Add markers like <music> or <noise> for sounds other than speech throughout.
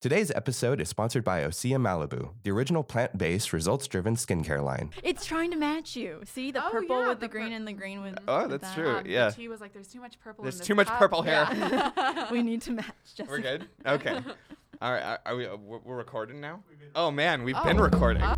Today's episode is sponsored by Osea Malibu, the original plant based, results driven skincare line. It's trying to match you. See the Oh, purple yeah, with the, the green pur- and the green with. The Oh, with that's that. true. Um, the yeah. tea was like, "There's too much purple. There's in this too much cup." purple hair. Yeah. <laughs> <laughs> we need to match. Jessica. We're good. Okay. <laughs> All right. Are, are we? uh, We're, we're recording now. Oh man, we've Oh, been recording. uh,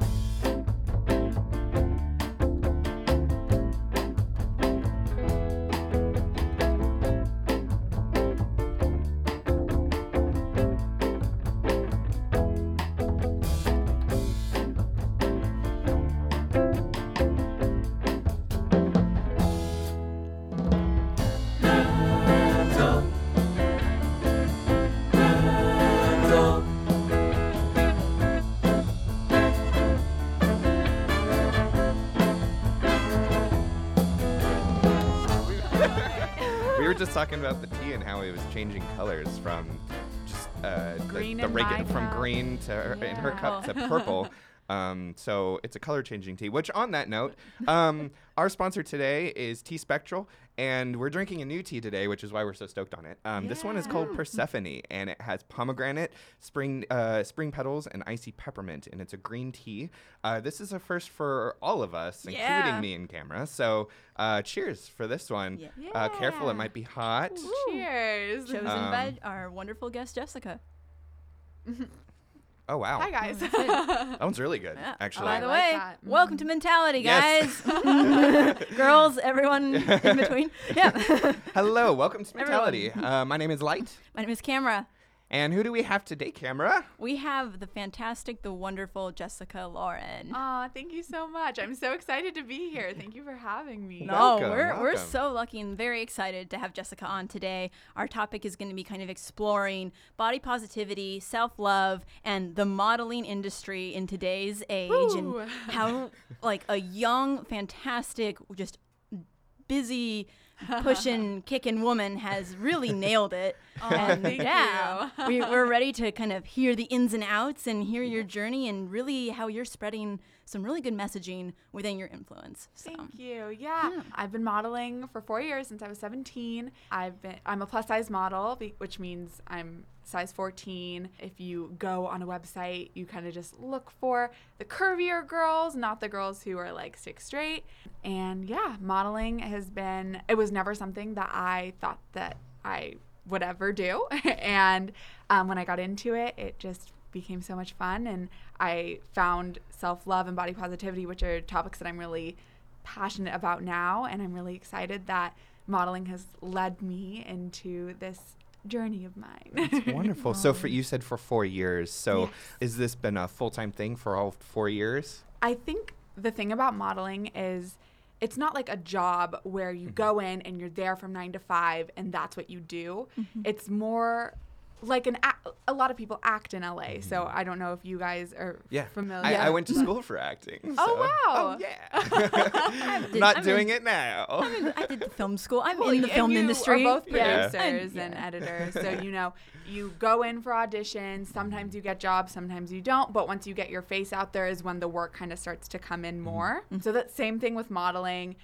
talking about the tea and how it was changing colors from just uh, the- Green the, in regu- from cup. green to her, in her cup to purple. <laughs> Um, so it's a color changing tea. Which, on that note, um, our sponsor today is Tea Spectral, and we're drinking a new tea today, which is why we're so stoked on it. Um, This one is called Persephone, and it has pomegranate, spring uh, spring petals, and icy peppermint, and it's a green tea. Uh, this is a first for all of us, Yeah. including me and camera. So, uh, cheers for this one. Yeah. Uh, careful, it might be hot. Cheers. Chosen Um, by our wonderful guest Jessica. <laughs> Oh wow, Hi guys. <laughs> that one's really good, Yeah. actually. By I the like way, that. welcome Mhm. to Mentality, Yes. guys. <laughs> <laughs> Girls, everyone in between. Yeah. Hello, welcome to Mentality. Uh, my name is Light, My name is Camera. And who do we have today, Camera? We have the fantastic, the wonderful Jessica Lauren. Aw, thank you so much. I'm so excited to be here. Thank you for having me. No, Welcome, we're we're so lucky and very excited to have Jessica on today. Our topic is going to be kind of exploring body positivity, self-love, and the modeling industry in today's age Woo. and how like a young, fantastic, just busy pushing, <laughs> kicking woman has really <laughs> nailed it. Oh, and thank yeah, we, we're ready to kind of hear the ins and outs and hear your journey and really how you're spreading some really good messaging within your influence. So. Thank you. Yeah. I've been modeling for four years since I was 17. I've been I'm a plus size model, which means I'm size 14. If you go on a website, you kind of just look for the curvier girls, not the girls who are like six straight. And yeah, modeling has been it was never something that I thought that I would ever do. <laughs> and um, when I got into it, it just became so much fun and I found self-love and body positivity which are topics that I'm really passionate about now and I'm really excited that modeling has led me into this journey of mine. It's <laughs> wonderful. so for you said for four years. So Yes. is this been a full time thing for all four years? I think the thing about modeling is it's not like a job where you mm-hmm. go in and you're there from 9 to 5 and that's what you do. Mm-hmm. It's more like an a-, a lot of people act in LA. So mm-hmm. I don't know if you guys are Yeah, familiar. I, I went to school for acting. <laughs> Oh, wow. Oh yeah. <laughs> did- <laughs> Not I'm doing in- it now. I did the film school. I'm Well, in the and film you industry. Are both producers I'm- and yeah. editors, so you know you go in for auditions. Sometimes you get jobs, sometimes you don't. But once you get your face out there, is when the work kind of starts to come in mm-hmm. more. Mm-hmm. So that same thing with modeling.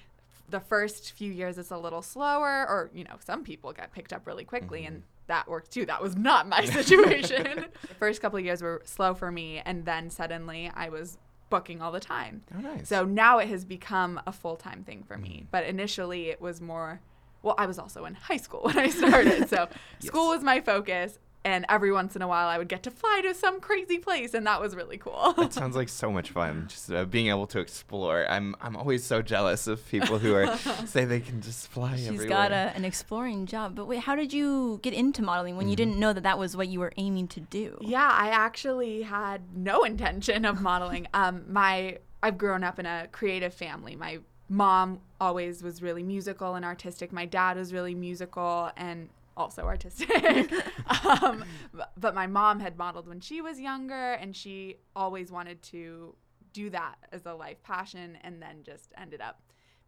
The first few years it's a little slower, or you know, some people get picked up really quickly, and that worked too. That was not my <laughs> situation. <laughs> the first couple of years were slow for me, and then suddenly I was booking all the time. Oh, nice. So now it has become a full time thing for me. Mm. But initially it was more, well, I was also in high school <laughs> when I started. So school was my focus. And every once in a while I would get to fly to some crazy place. And that was really cool. That sounds like so much fun. <laughs> Just uh, being able to explore. I'm I'm always so jealous of people who are <laughs> say they can just fly She's everywhere. got a, an exploring job. But wait, how did you get into modeling when you didn't know that that was what you were aiming to do? yeah, I actually had no intention of modeling. <laughs> Um, my I've grown up in a creative family. My mom always was really musical and artistic. My dad was really musical and also artistic. <laughs> um, but, but my mom had modeled when she was younger, and she always wanted to do that as a life passion, and then just ended up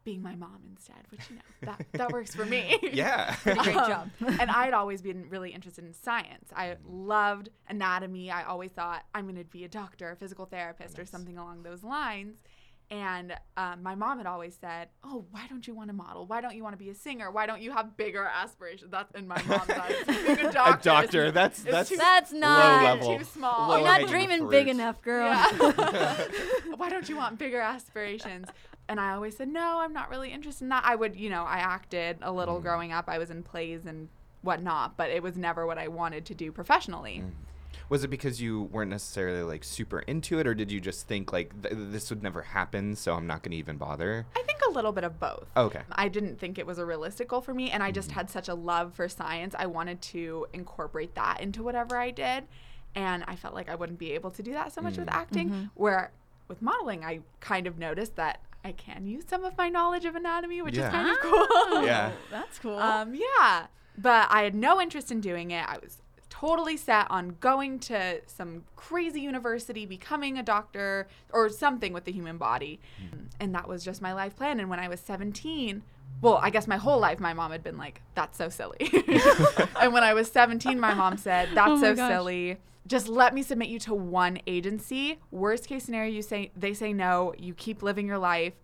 being my mom instead, which you know that that works for me. <laughs> Yeah. <laughs> Pretty great Um, job. and I'd always been really interested in science. I loved anatomy. I always thought I'm going to be a doctor, a physical therapist, or something along those lines. And um, my mom had always said, "Oh, why don't you want to model? Why don't you want to be a singer? Why don't you have bigger aspirations?" That's in my mom's eyes. <laughs> Being a doctor. is- doctor, that's- is that's too, That's not. level. too small. Low You're not hanging dreaming big enough, girl. Yeah. <laughs> <laughs> Why don't you want bigger aspirations? And I always said, no, I'm not really interested in that. I would, you know, I acted a little growing up. I was in plays and whatnot, but it was never what I wanted to do professionally. Was it because you weren't necessarily like super into it, or did you just think like th- this would never happen, so I'm not going to even bother? I think a little bit of both. Oh, okay. I didn't think it was a realistic goal for me, and I just mm-hmm. had such a love for science. I wanted to incorporate that into whatever I did, and I felt like I wouldn't be able to do that so much with mm. acting. Mm-hmm. Where with modeling, I kind of noticed that I can use some of my knowledge of anatomy, which Yeah. is kind of cool. <laughs> Yeah. That's cool. Um, yeah. But I had no interest in doing it. I was totally set on going to some crazy university, becoming a doctor or something with the human body. Hmm. And that was just my life plan. And when I was 17, well, I guess my whole life, my mom had been like, that's so silly. <laughs> and when I was 17, my mom said, oh that's Oh so gosh. silly. Just let me submit you to one agency. Worst case scenario, you say they say no. You keep living your life.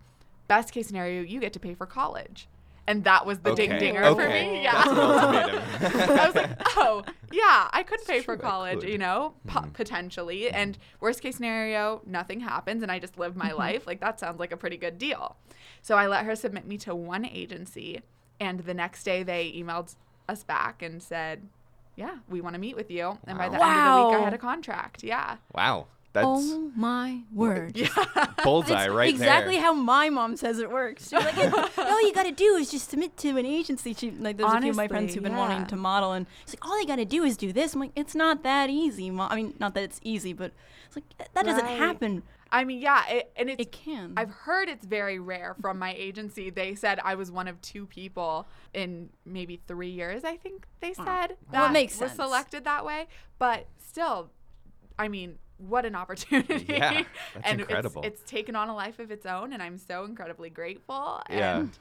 Best case scenario, you get to pay for college. And that was the ding Okay, dinger for me. Yeah. That's an ultimatum. <laughs> I was like, oh, yeah, I could pay for college, you know, po- mm-hmm. potentially. Mm-hmm. And worst case scenario, nothing happens and I just live my mm-hmm. life. Like, that sounds like a pretty good deal. So I let her submit me to one agency. And the next day, they emailed us back and said, yeah, we want to meet with you. And by the end of the week, I had a contract. Yeah. wow, that's oh my word. <laughs> bullseye It's right exactly there. how my mom says it works. She's like, <laughs> all you gotta do is just submit to an agency. She like, there's a few of my friends who've been yeah. wanting to model, and she's like, all you gotta do is do this. I'm like, it's not that easy, mom. I mean, not that it's easy, but it's like that- that doesn't happen. I mean, yeah. It, and it's It can. I've heard it's very rare from my agency. They said I was one of two people in maybe three years. I think they said Well, it that makes was selected that way. But still, I mean, what an opportunity! Yeah, <laughs> that's and incredible. It's, it's taken on a life of its own, and I'm so incredibly grateful. Yeah. And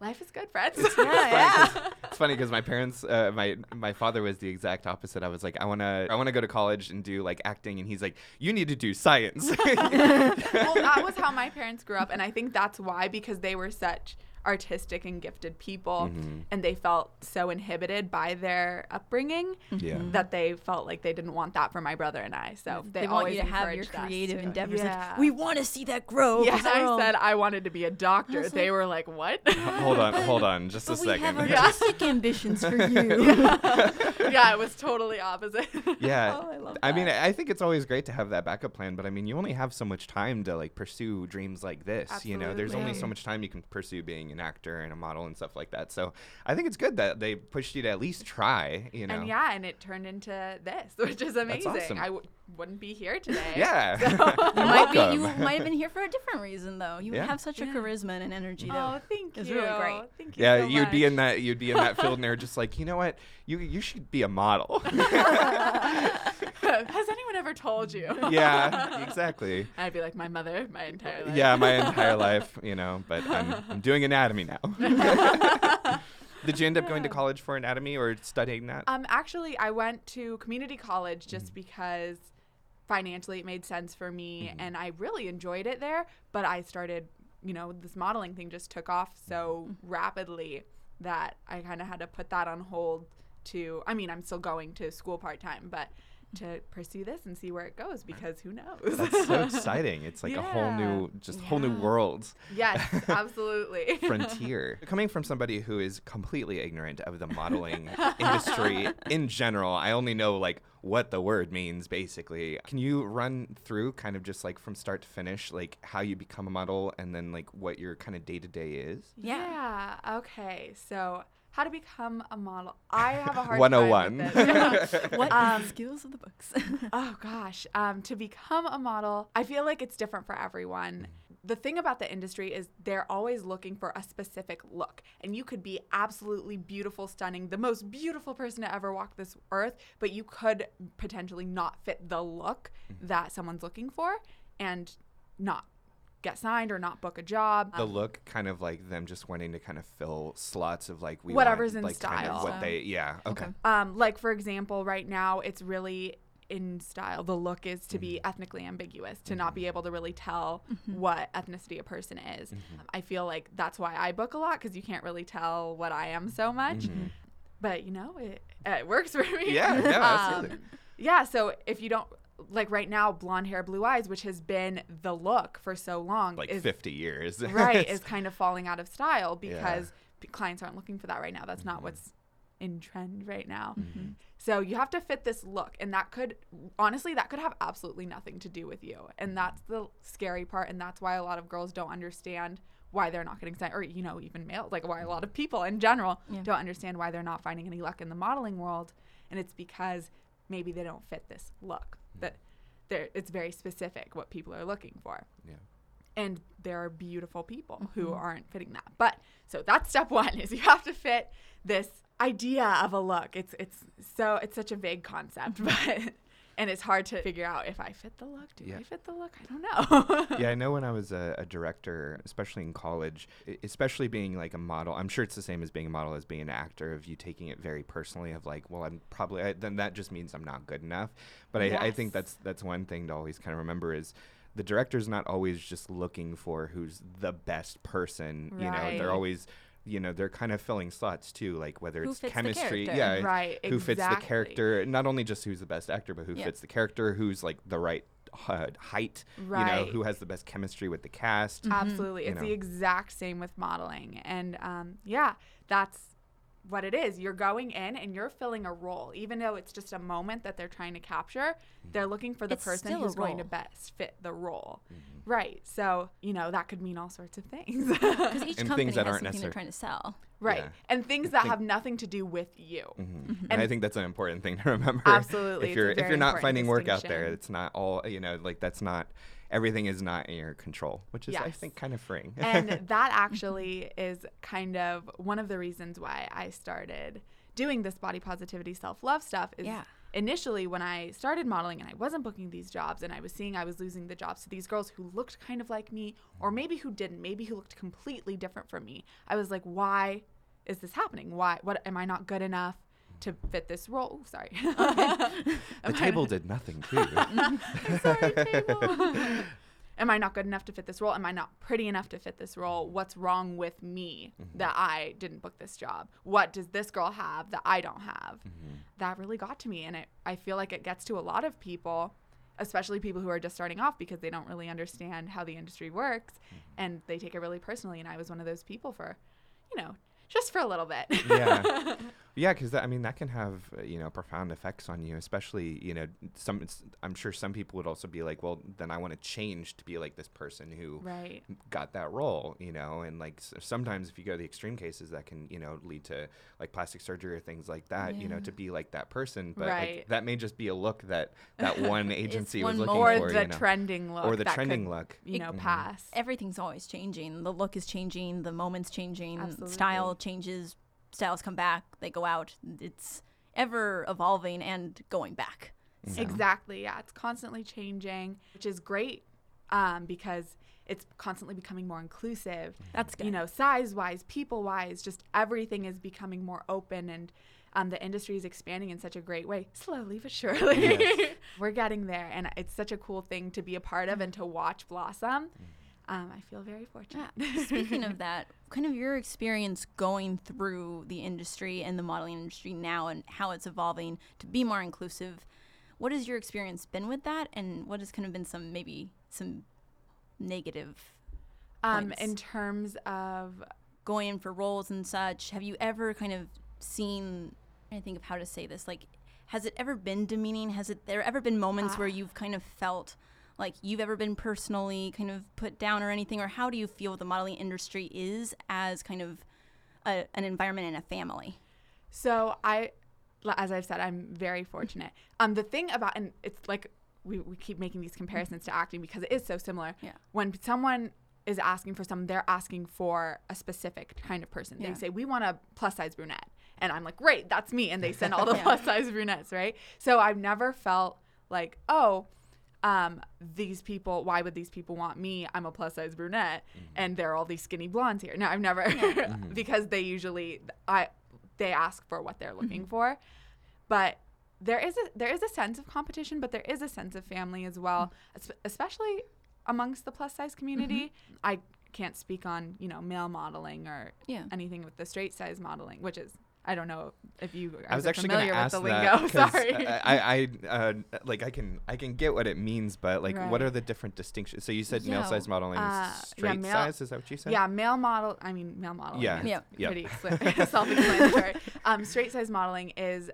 life is good, friends. <laughs> yeah, It's funny because my parents, uh, my my father was the exact opposite. I was like, I wanna, I wanna go to college and do like acting, and he's like, you need to do science. <laughs> well, that was how my parents grew up, and I think that's why because they were such artistic and gifted people, Mm-hmm. and they felt so inhibited by their upbringing yeah. that they felt like they didn't want that for my brother and I. So they, they, want always you to have your creative to go- endeavors. Yeah. Like, we want to see that grow. yeah, 'cause I said I wanted to be a doctor. was They like- were like, "What?" hold on, hold on, <laughs> just a but we have artistic ambitions for you. <laughs> <laughs> yeah, it was totally opposite. Yeah. Oh, I love I mean. I think it's always great to have that backup plan, but I mean, you only have so much time to like pursue dreams like this. You know, there's only so much time you can pursue being an actor and a model and stuff like that. So I think it's good that they pushed you to at least try. You know. And yeah, and it turned into this, <laughs> which is amazing. That's awesome. I w- wouldn't be here <laughs> today. Yeah. <laughs> So- You might be. You might have been here for a different reason, though. You Yeah. have such a charisma and an energy. Oh, That thank It's you. really great. Thank you. Yeah, so you'd be in that you'd be in that field, and they're just like, you know what, you you should be a model. <laughs> Has anyone ever told you? <laughs> yeah, exactly. <laughs> I'd be like my mother, my entire life. Yeah, my entire life, you know, but I'm I'm doing anatomy now. Did you end up going to college for anatomy or studying that? Um, actually, I went to community college Mm. just because financially it made sense for me, Mm-hmm. and I really enjoyed it there. But I started, you know, this modeling thing just took off so Mm-hmm. rapidly that I kind of had to put that on hold. To, I mean, I'm still going to school part time, but to pursue this and see where it goes because who knows? That's so exciting. It's like a whole new, Yeah. just whole new world. yes, <laughs> absolutely. frontier. Coming from somebody who is completely ignorant of the modeling <laughs> industry in general, I only know like what the word means basically. Can you run through kind of just like from start to finish, like how you become a model and then like what your kind of day to day is? Yeah. Yeah. Okay. So, how to become a model? I have a hard 101. time with <laughs> this. <laughs> <laughs> What is Um, the skills of the books? oh gosh. Um, to become a model, I feel like it's different for everyone. The thing about the industry is they're always looking for a specific look. And you could be absolutely beautiful, stunning, the most beautiful person to ever walk this earth, but you could potentially not fit the look that someone's looking for and not get signed or not book a job. The look kind of like them just wanting to kind of fill slots of like we Whatever's want, in like kind of style. what they yeah okay. Um, like for example, right now it's really in style the look is to be ethnically ambiguous to not be Mm-hmm. able to really tell what ethnicity a person is i feel like that's why i book a lot because you can't really tell what i am so much but you know it, it works for me Mm-hmm. Yeah, no, <laughs> absolutely. Um, yeah so if you don't like right now blonde hair blue eyes which has been the look for so long like is 50 years. <laughs> right is kind of falling out of style because p- clients aren't looking for that right now. That's not mm-hmm. what's in trend right now. Mm-hmm. So you have to fit this look and that could honestly that could have absolutely nothing to do with you. And mm-hmm. that's the scary part and that's why a lot of girls don't understand why they're not getting signed or you know even male like why a lot of people in general Yeah. don't understand why they're not finding any luck in the modeling world. And it's because maybe they don't fit this look hmm. that they're, it's very specific what people are looking for yeah. and there are beautiful people who mm-hmm. aren't fitting that. But so that's step one is you have to fit this idea of a look. It's it's so it's such a vague concept, mm-hmm. but <laughs> and it's hard to figure out if I fit the look. Do Yeah. I fit the look? I don't know. <laughs> yeah, I know when I was a, a director, especially in college, especially being like a model. I'm sure it's the same as being a model as being an actor. Of you taking it very personally, of like, well, I'm probably I, then that just means I'm not good enough. But I, I think that's that's one thing to always kind of remember is the director's not always just looking for who's the best person. You know, they're always you know they're kind of filling slots too like whether Who it's fits chemistry character. yeah Right, who fits the character not only just who's the best actor but who Yeah. fits the character who's like the right uh, height you know who has the best chemistry with the cast Absolutely. It's know. the exact same with modeling. And um, yeah, that's what it is. You're going in and you're filling a role. Even though it's just a moment that they're trying to capture, they're mm-hmm. looking for the It's person who's going to best fit the role. Mm-hmm. Right. So, you know, that could mean all sorts of things. <laughs> Because each And company things that has aren't something necessar- they're trying to sell. right. Yeah. And things that Think- have nothing to do with you. Mhm. And, I think that's an important thing to <laughs> remember. Absolutely, If you're if you're not finding work out there, distinction. it's not all you know. Like that's not everything is not in your control, which is I think kind of freeing. <laughs> and <laughs> that actually is kind of one of the reasons why I started doing this body positivity self love stuff. Is Yeah. initially when I started modeling and I wasn't booking these jobs and I was seeing I was losing the jobs to these girls who looked kind of like me, or maybe who didn't, maybe who looked completely different from me. I was like, why is this happening? Why? What am I not good enough? To fit this role, Ooh, sorry. <laughs> <laughs> the table did nothing too. <laughs> Sorry, table. Am I not good enough to fit this role? Am I not pretty enough to fit this role? What's wrong with me mm-hmm. that I didn't book this job? What does this girl have that I don't have? Mm-hmm. That really got to me. And it, I feel like it gets to a lot of people, especially people who are just starting off because they don't really understand how the industry works mm-hmm. and they take it really personally. And I was one of those people for, you know, just for a little bit. yeah <laughs> yeah because i mean that can have uh, you know profound effects on you especially you know some i'm sure some people would also be like well then i want to change to be like this person who right. got that role you know and like s- sometimes if you go to the extreme cases that can you know lead to like plastic surgery or things like that you know to be like that person but Right. like, that may just be a look that that <laughs> one agency was looking moment. Or for the you know trending look. or the that trending could, look You know, Mhm. pass. Everything's always changing. The look is changing. The moment's changing. Absolutely. Style changes. Styles come back. They go out. It's ever evolving and going back. So- Exactly. Yeah, it's constantly changing, which is great um, because it's constantly becoming more inclusive. That's good. You know, size wise, people wise, just everything is becoming more open and. Um, the industry is expanding in such a great way, slowly but surely. Yes. <laughs> We're getting there, and it's such a cool thing to be a part of and to watch blossom. Um, I feel very fortunate. Yeah. Speaking of <laughs> that, kind of your experience going through the industry and the modeling industry now and how it's evolving to be more inclusive. What has your experience been with that and what has kind of been some maybe some negative um, in terms of going in for roles and such? Have you ever kind of seen I think of how to say this like has it ever been demeaning? Has it there ever been moments where Ah. you've kind of felt like you've ever been personally kind of put down or anything or how do you feel the modeling industry is as kind of a, an environment and a family? So I, as I've said, I'm very fortunate. Um, the thing about and it's like we, we keep making these comparisons to acting because it is so similar. Yeah. When someone is asking for something, they're asking for a specific kind of person. Yeah. They say we want a plus size brunette, and I'm like, great, that's me. And they send all <laughs> the Yeah. plus size brunettes, right? So I've never felt like, oh. Um, these people, why would these people want me? I'm a plus size brunette mm-hmm. and there are all these skinny blondes here. No, I've never, <laughs> mm-hmm. because they usually, I, they ask for what they're looking mm-hmm. for. But there is a there is a sense of competition, but there is a sense of family as well, es- especially amongst the plus size community. I can't speak on you know male modeling or Yeah. anything with the straight size modeling, which is I don't know if you guys I was actually going familiar to with ask the that <laughs> Sorry. uh, I, I, uh, like I can, I can get what it means, but like, what are the different distinctions? So you said male Yeah, size modeling uh, is yeah, straight male- size. Is that what you said? Yeah, male model. I mean, male modeling. Yeah. is Yeah. Yep. Pretty expla- <laughs> self-explanatory. um, straight size modeling is,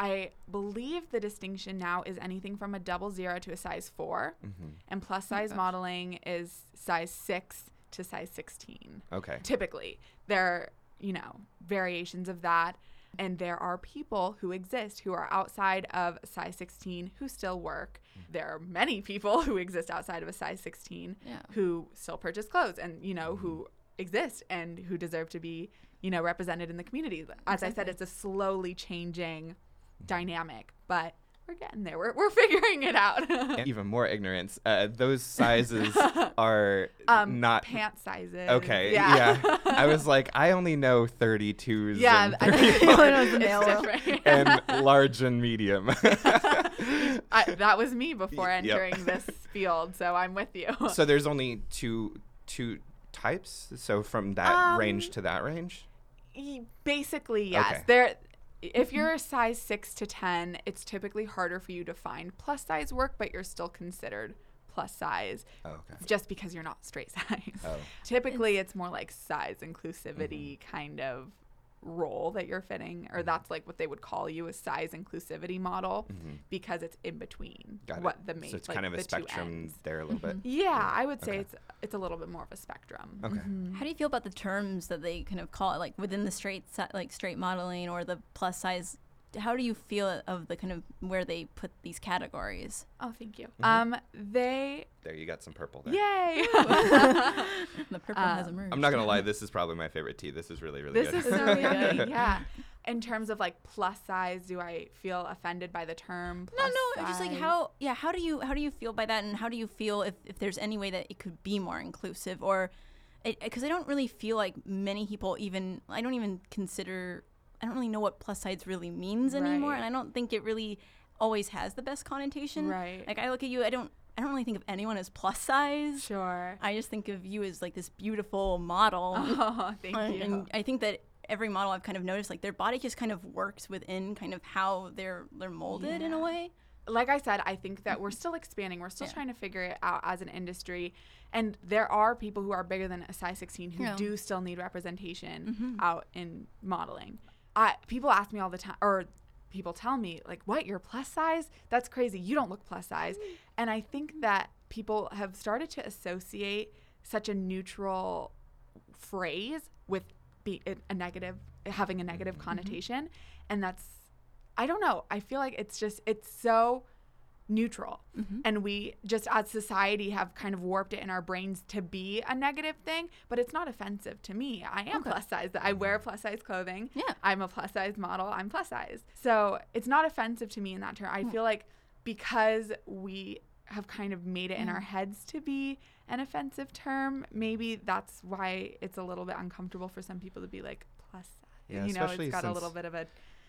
I believe the distinction now is anything from a double zero to a size 4 Mhm. and plus size gosh. modeling is size six to size sixteen. Okay. Typically, there are you know variations of that. And there are people who exist who are outside of size 16 who still work. Mm-hmm. There are many people <laughs> who exist outside of a size 16 Yeah. who still purchase clothes and you know who mm-hmm. exist and who deserve to be you know represented in the community as i said it's a slowly changing mm-hmm. dynamic but we're getting there we're, we're <laughs> figuring it out <laughs> even more ignorance. Uh, those sizes <laughs> are um not pant sizes okay. yeah Yeah. I was like, I only know 32s. yeah and, i think only know the male it's world. different and large and medium. I, that was me before Yep. entering this field so i'm with you so there's only two two types. So from that range Um, to that range. Basically, yes. Okay. There, if you're a size six to ten, it's typically harder for you to find plus size work, but you're still considered plus size Oh, okay. just because you're not straight <laughs> size. Oh. Typically, it's more like size inclusivity mm-hmm. kind of role that you're fitting, or mm-hmm. that's like what they would call you a size inclusivity model mm-hmm. because it's in between Got what it. the main so it's like kind of a the spectrum there a little bit. Mm-hmm. Yeah, I would say Okay. it's it's a little bit more of a spectrum. Okay. How do you feel about the terms that they kind of call it, like within the straight, si- like straight modeling or the plus size? How do you feel of the kind of where they put these categories? Oh, thank you. Mm-hmm. Um, they There, you got some purple there. yay. <laughs> <laughs> The purple has Um, emerged. I'm not gonna lie, this is probably my favorite tea. This is really, really This good. This is so <laughs> yummy. Yeah. In terms of like plus size, do I feel offended by the term? No, Plus no, just like how, yeah, how do you how do you feel by that, and how do you feel if, if there's any way that it could be more inclusive, or because I don't really feel like many people even I don't even consider I don't really know what plus size really means anymore, Right. and I don't think it really always has the best connotation. Right. Like I look at you, I don't I don't really think of anyone as plus size. Sure. I just think of you as like this beautiful model. <laughs> Oh, thank Uh, you. And I think that every model I've kind of noticed, like their body just kind of works within kind of how they're they're molded in a way. like I said, I think that we're still expanding. We're still Yeah. trying to figure it out as an industry. And there are people who are bigger than a size 16 who Yeah. do still need representation Mhm. out in modeling. I, people ask me all the time, or people tell me, like, what, you're plus size? That's crazy. You don't look plus size. Mm. And I think that people have started to associate such a neutral phrase with be a, a negative, having a negative mm-hmm. connotation. And that's, I don't know. I feel like it's just, it's so neutral. Mm-hmm. And we just as society have kind of warped it in our brains to be a negative thing, but it's not offensive to me. I am Okay. plus size. I wear plus size clothing. Yeah. I'm a plus size model. I'm plus size. So it's not offensive to me in that term. I feel like because we have kind of made it in our mm. heads to be an offensive term, maybe that's why it's a little bit uncomfortable for some people to be like plus size. Yeah, you know, especially it's got a since- little bit of a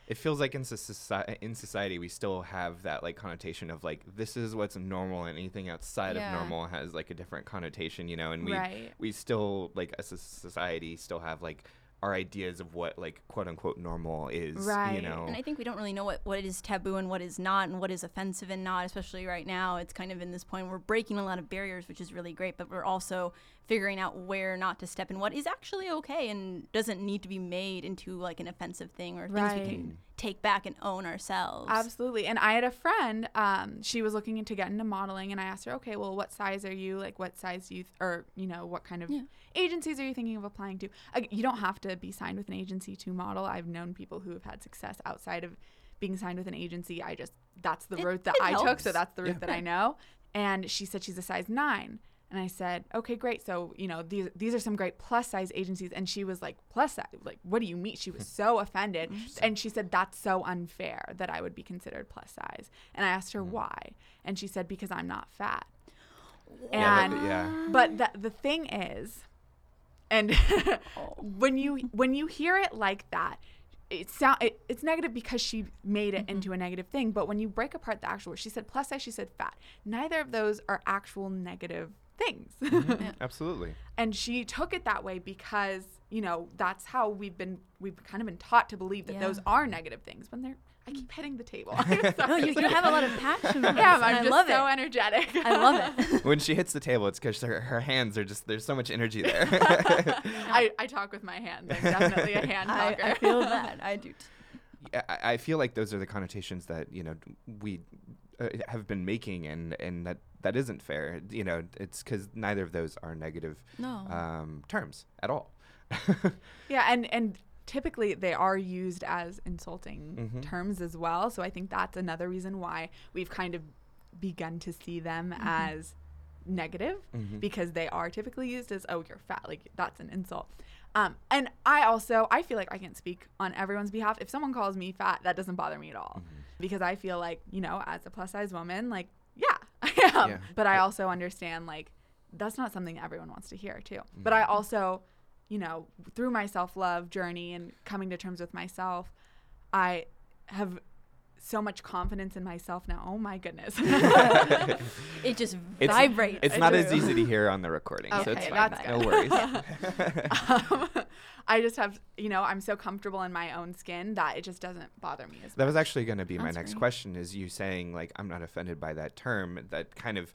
it feels like in society, in society we still have that like connotation of like this is what's normal and anything outside Yeah. of normal has like a different connotation you know and we Right. we still like as a society still have like our ideas of what like quote unquote normal is you know And I think we don't really know what, what is taboo and what is not, and what is offensive and not, especially right now. It's kind of in this point, we're breaking a lot of barriers, which is really great, but we're also figuring out where not to step and what is actually okay and doesn't need to be made into like an offensive thing or things we Right. can take back and own ourselves. Absolutely. And I had a friend, um, she was looking to get into modeling and I asked her, okay, well, what size are you? Like what size you, th- or, you know, what kind of Yeah. agencies are you thinking of applying to? Uh, you don't have to be signed with an agency to model. I've known people who have had success outside of being signed with an agency. I just, that's the It- route that I took. So that's the route Yeah. that I know. And she said she's a size nine. And I said, okay, great. So, you know, these these are some great plus size agencies. And she was like, plus size? Like, what do you mean? She was <laughs> so offended. And she said, that's so unfair that I would be considered plus size. And I asked her mm-hmm. why. And she said, because I'm not fat. yeah, And yeah but the, the thing is, and <laughs> oh. when you when you hear it like that, it sound it, it's negative because she made it mm-hmm. into a negative thing. But when you break apart the actual, she said plus size, she said fat. Neither of those are actual negative things. <laughs> Mm-hmm. Absolutely. and she took it that way because you know that's how we've been we've kind of been taught to believe that Yeah. those are negative things when they're i keep hitting the table <laughs> <laughs> No, you, you have a lot of passion. For yeah this, i'm I just love so it. energetic I love it. when she hits the table, it's because her, her hands are just there's so much energy there. I, I talk with my hands i'm definitely a hand I, talker I feel that. I do. T- Yeah, I I feel like those are the connotations that you know we uh, have been making, and and that that isn't fair. You know, it's because neither of those are negative No. um, terms at all. <laughs> yeah and and typically they are used as insulting Mhm. terms as well so i think that's another reason why we've kind of begun to see them as negative Mhm. because they are typically used as oh you're fat like that's an insult um, and i also i feel like i can speak on everyone's behalf if someone calls me fat that doesn't bother me at all because i feel like you know as a plus size woman like yeah <laughs> i am. Yeah. but i also understand like that's not something everyone wants to hear too. But i mm-hmm. also you know through my self-love journey and coming to terms with myself i have so much confidence in myself now oh my goodness <laughs> <laughs> it just It's- vibrates. It's not as easy to hear on the recording, so it's fine. that's no worries. <laughs> um, I just have, you know, I'm so comfortable in my own skin that it just doesn't bother me as That much. was actually going to be my next great. question is you saying like I'm not offended by that term that kind of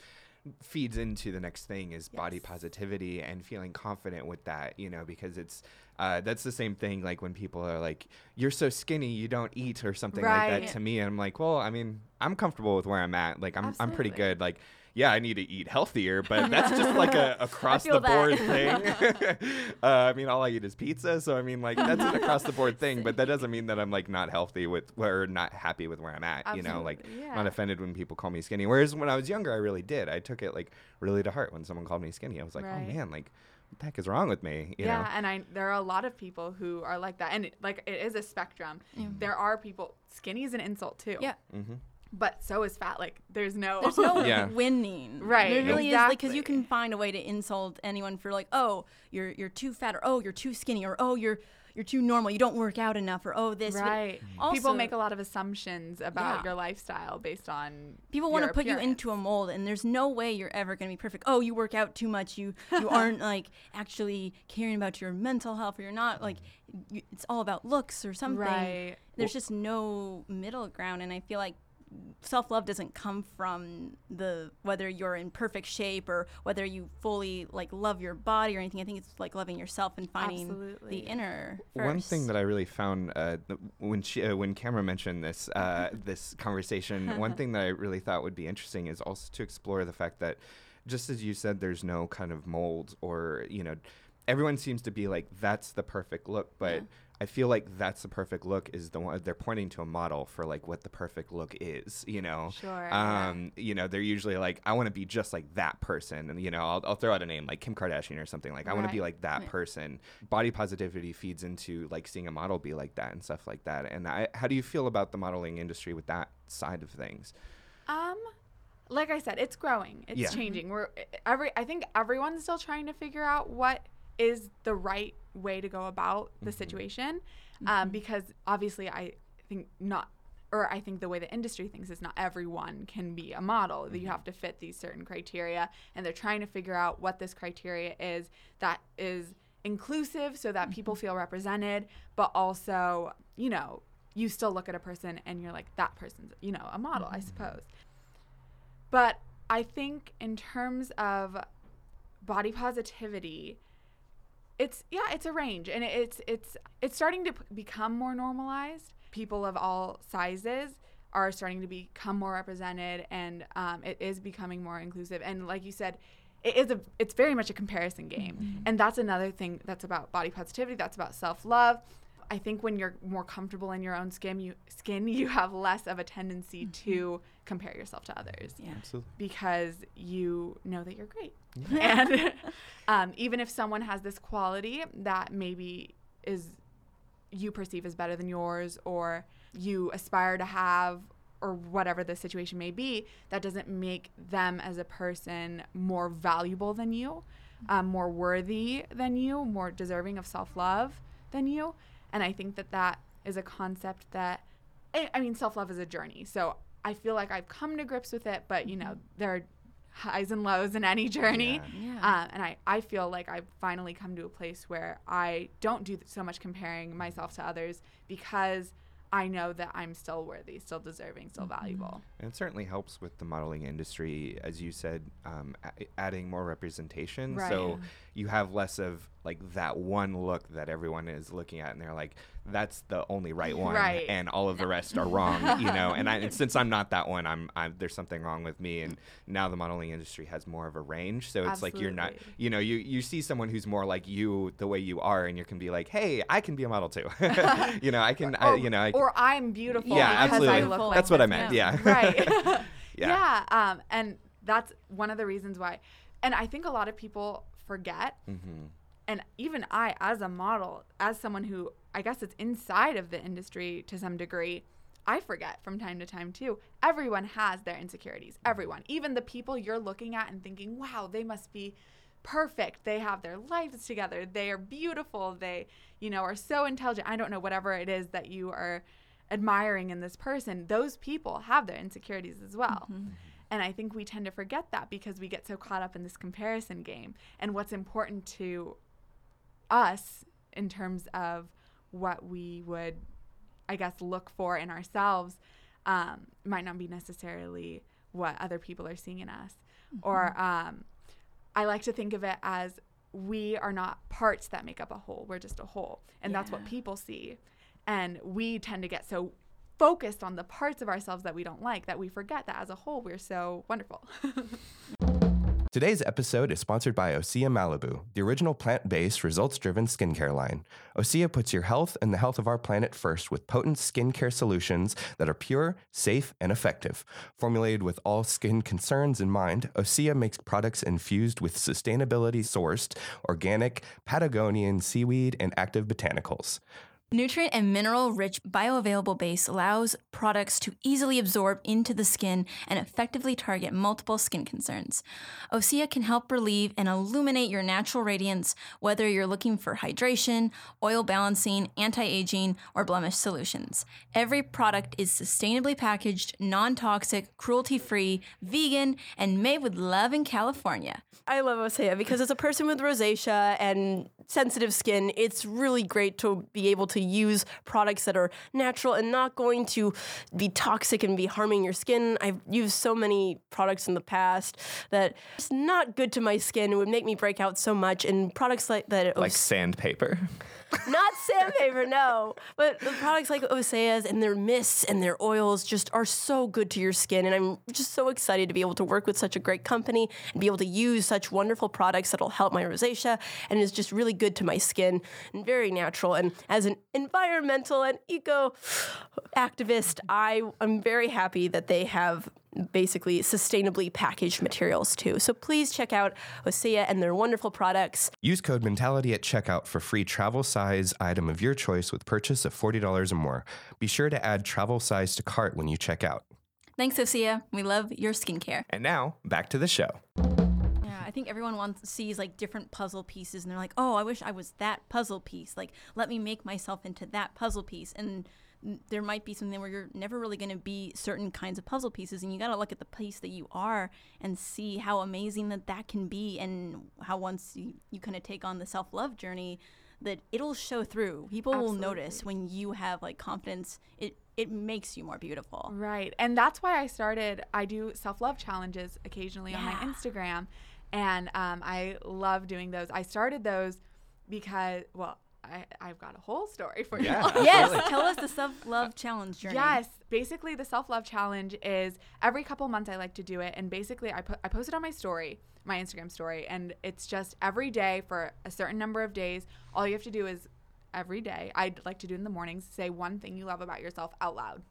feeds into the next thing is body positivity and feeling confident with that, you know, because it's uh, that's the same thing like when people are like you're so skinny you don't eat or something like that to me and I'm like, well, I mean, I'm comfortable with where I'm at. Like I'm I'm pretty good. Like yeah, I need to eat healthier, but <laughs> that's just like a across the that. board <laughs> thing. <laughs> uh, I mean, all I eat is pizza, so I mean, like that's an across the board thing. But that doesn't mean that I'm like not healthy with or not happy with where I'm at. You know, like Absolutely, I'm not offended when people call me skinny. Whereas when I was younger, I really did. I took it like really to heart when someone called me skinny. I was like, Right. oh man, like the heck is wrong with me? You yeah, know? and I there are a lot of people who are like that, and it, like it is a spectrum. There are people skinny is an insult too. Yeah. Mm-hmm. but so is fat. Like there's no There's no <laughs> Yeah. winning. Right, There really is because you can find a way to insult anyone for like, oh, you're you're too fat, or oh, you're too skinny, or oh, you're you're too normal. You don't work out enough, or oh, this. Right. Mm-hmm. Also, people make a lot of assumptions about Yeah. your lifestyle based on people want to put you into a mold, and there's no way you're ever going to be perfect. Oh, you work out too much. You you <laughs> aren't like actually caring about your mental health, or you're not like. You, it's all about looks or something. Right. There's just no middle ground, and I feel like self love doesn't come from the whether you're in perfect shape or whether you fully like love your body or anything. I think it's like loving yourself and finding Absolutely. the inner. One thing that I really found uh, when she, uh, when Cameron mentioned this uh, <laughs> this conversation, one thing that I really thought would be interesting is also to explore the fact that, just as you said, there's no kind of mold or you know, everyone seems to be like that's the perfect look, but. Yeah. I feel like that's the perfect look is the one they're pointing to a model for like what the perfect look is, you know. Sure, yeah. Um, you know, they're usually like, I want to be just like that person, and you know, I'll, I'll throw out a name like Kim Kardashian or something. Like, I want to be like that Right. person. Body positivity feeds into like seeing a model be like that and stuff like that. And I, how do you feel about the modeling industry with that side of things? Um, like I said, it's growing. It's Yeah. changing. We're every. I think everyone's still trying to figure out what is the right way to go about the mm-hmm. situation, um, mm-hmm. because obviously I think not. Or I think the way the industry thinks is not everyone can be a model. That You mm-hmm. have to fit these certain criteria, and they're trying to figure out what this criteria is that is inclusive, so that people feel represented, but also, you know, you still look at a person and you're like, that person's, you know, a model, I suppose. But I think in terms of body positivity, it's yeah, it's a range, and it's it's it's starting to p- become more normalized. People of all sizes are starting to become more represented, and um, it is becoming more inclusive. And like you said, it is a it's very much a comparison game, and that's another thing that's about body positivity. That's about self love. I think when you're more comfortable in your own skin, you skin <laughs> you have less of a tendency to compare yourself to others Yeah. Absolutely. because you know that you're great. <laughs> and <laughs> um, even if someone has this quality that maybe is you perceive as better than yours or you aspire to have or whatever the situation may be, that doesn't make them as a person more valuable than you, um, more worthy than you, more deserving of self love than you. And I think that that is a concept that, I, mean, self love is a journey. So I feel like I've come to grips with it, but you know, there are highs and lows in any journey. Yeah. Um, and I, I feel like I've finally come to a place where I don't do so much comparing myself to others because I know that I'm still worthy, still deserving, still valuable. And it certainly helps with the modeling industry, as you said, um, a- adding more representation. So you have less of like that one look that everyone is looking at, and they're like, "That's the only right one," Right. and all of the rest are wrong. <laughs> You know, and, I, and since I'm not that one, I'm, I'm there's something wrong with me. And now the modeling industry has more of a range, so it's like you're not, you know, you you see someone who's more like you the way you are, and you can be like, "Hey, I can be a model too." <laughs> you know, I can, I, Or- you know, I, or I'm beautiful Yeah, because I absolutely. look like that's what I meant. Yeah. Yeah. right <laughs> Yeah. <laughs> yeah. Um and that's one of the reasons why and i think a lot of people forget Mhm. and even i as a model as someone who i guess it's inside of the industry to some degree i forget from time to time too. Everyone has their insecurities. Everyone. Even the people you're looking at and thinking wow they must be perfect. They have their lives together. They are beautiful. They you know are so intelligent. I don't know whatever it is that you are admiring in this person those people have their insecurities as well. And i think we tend to forget that because we get so caught up in this comparison game and what's important to us in terms of what we would i guess look for in ourselves um, might not be necessarily what other people are seeing in us. Or um, i like to think of it as we are not parts that make up a whole we're just a whole. And that's what people see and we tend to get so focused on the parts of ourselves that we don't like that we forget that as a whole we're so wonderful <laughs> Today's episode is sponsored by Osea Malibu, the original plant based, results driven skincare line. Osea puts your health and the health of our planet first with potent skincare solutions that are pure, safe, and effective. Formulated with all skin concerns in mind, Osea makes products infused with sustainability sourced, organic, Patagonian seaweed, and active botanicals. Nutrient and mineral rich bioavailable base allows products to easily absorb into the skin and effectively target multiple skin concerns. Osea can help relieve and illuminate your natural radiance, whether you're looking for hydration, oil balancing, anti aging, or blemish solutions. Every product is sustainably packaged, non toxic, cruelty free, vegan, and made with love in California. I love Osea because as a person with rosacea and sensitive skin, it's really great to be able to use products that are natural and not going to be toxic and be harming your skin. I've used so many products in the past that it's not good to my skin. It would make me break out so much. And products like that, like sandpaper. <laughs> not sandpaper, no. But the products like Osea's and their mists and their oils just are so good to your skin. And I'm just so excited to be able to work with such a great company and be able to use such wonderful products that'll help my rosacea and it's just really good to my skin and very natural. And as an environmental and eco activist, I am very happy that they have basically sustainably packaged materials too. So please check out Osea and their wonderful products. Use code MENTALITY at checkout for free travel size item of your choice with purchase of $40 or more. Be sure to add travel size to cart when you check out. Thanks, Osea. We love your skincare. And now, back to the show. Yeah, I think everyone wants sees like different puzzle pieces, and they're like, "Oh, I wish I was that puzzle piece. Like, let me make myself into that puzzle piece." And there might be something where you're never really going to be certain kinds of puzzle pieces, and you got to look at the piece that you are and see how amazing that that can be, and how once you, you kind of take on the self love journey, that it'll show through. People will notice when you have like confidence. It it makes you more beautiful. Right. And that's why I started, I do self love challenges occasionally on my Instagram. And um, I love doing those. I started those because, well, I, I've got a whole story for you. Yeah. <laughs> Yes, tell us the self love <laughs> challenge journey. Yes, basically the self love challenge is every couple months I like to do it, and basically I put I post it on my story, my Instagram story, and it's just every day for a certain number of days. All you have to do is every day. I'd like to do in the mornings. Say one thing you love about yourself out loud,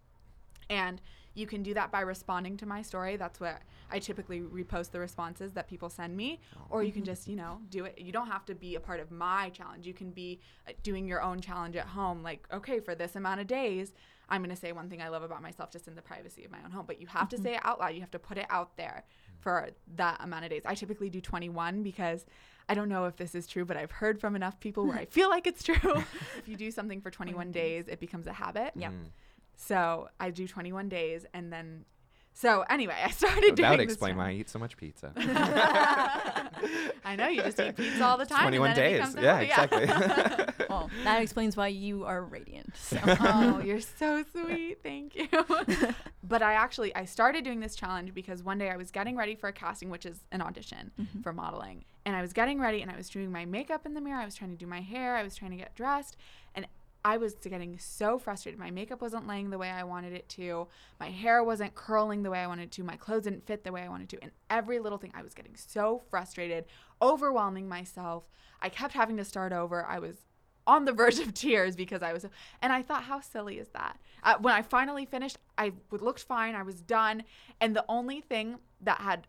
and you can do that by responding to my story. That's what I typically repost the responses that people send me. Or you can just, you know, do it. You don't have to be a part of my challenge. You can be uh, doing your own challenge at home. Like, okay, for this amount of days, I'm going to say one thing I love about myself just in the privacy of my own home. But you have to say it out loud. You have to put it out there for that amount of days. I typically do 21 because I don't know if this is true, but I've heard from enough people where I <laughs> feel like it's true. <laughs> if you do something for 21 days, it becomes a habit. Yeah. Mm. So I do 21 days and then. So anyway, I started That would explain why I eat so much pizza. <laughs> I know you just eat pizza all the time. 21 and then It days. Yeah, exactly. <laughs> Well, that explains why you are radiant. So. <laughs> oh, you're so sweet. Thank you. but I actually I started doing this challenge because one day I was getting ready for a casting, which is an audition mm-hmm. for modeling. And I was getting ready and I was doing my makeup in the mirror. I was trying to do my hair. I was trying to get dressed. And I was getting so frustrated. My makeup wasn't laying the way I wanted it to. My hair wasn't curling the way I wanted to. My clothes didn't fit the way I wanted to. And every little thing, I was getting so frustrated, overwhelming myself. I kept having to start over. I was on the <laughs> verge of tears because I was, and I thought, how silly is that? Uh, when I finally finished, I looked fine. I was done. And the only thing that had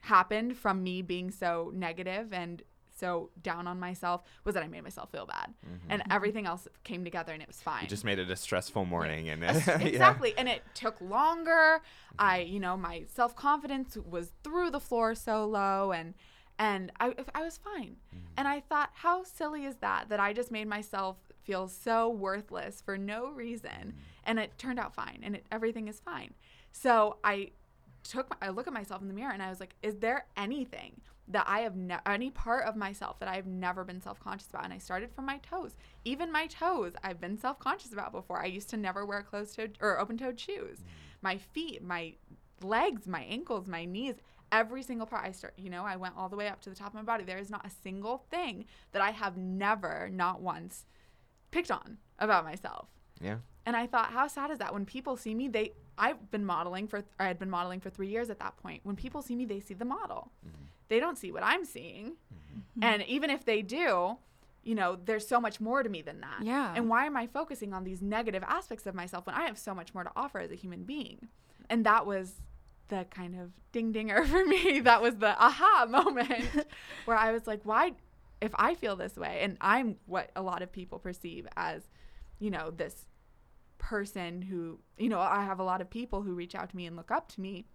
happened from me being so negative and so down on myself was that I made myself feel bad. Mm-hmm. And everything else came together and it was fine. You just made it a stressful morning, and <laughs> exactly. And it took longer. I you know my self-confidence was through the floor so low and and i, I was fine. Mm-hmm. And i thought how silly is that that i just made myself feel so worthless for no reason mm-hmm. and it turned out fine and it, everything is fine. So i took my, i look at myself in the mirror and i was like is there anything that i have ne- any part of myself that i've never been self-conscious about and i started from my toes even my toes i've been self-conscious about before i used to never wear closed-toed or open-toed shoes mm. my feet my legs my ankles my knees every single part i start you know i went all the way up to the top of my body there is not a single thing that i have never not once picked on about myself yeah. and I thought, how sad is that? When people see me, they I've been modeling for I had been modeling for three years at that point. When people see me, they see the model. Mm-hmm. They don't see what I'm seeing. Mm-hmm. And even if they do, you know, there's so much more to me than that. Yeah. And why am I focusing on these negative aspects of myself when I have so much more to offer as a human being? And that was the kind of ding dinger <laughs> for me. That was the aha <laughs> moment <laughs> where I was like, why if I feel this way and I'm what a lot of people perceive as, you know, this person who, you know, I have a lot of people who reach out to me and look up to me.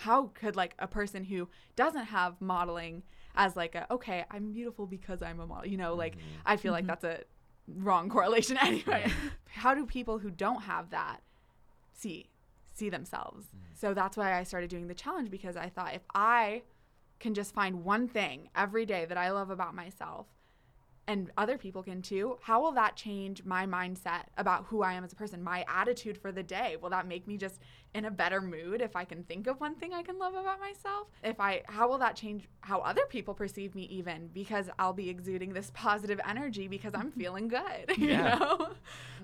How could like a person who doesn't have modeling as like a okay, I'm beautiful because I'm a model, you know, like mm-hmm. I feel like mm-hmm. that's a wrong <laughs> correlation <laughs> anyway. How do people who don't have that see see themselves? Mm. So that's why I started doing the challenge because I thought if I can just find one thing every day that I love about myself and other people can too, how will that change my mindset about who I am as a person, my attitude for the day? Will that make me just in a better mood if I can think of one thing I can love about myself? If I how will that change how other people perceive me even because I'll be exuding this positive energy because I'm mm-hmm. feeling good, <laughs> you Yeah. know?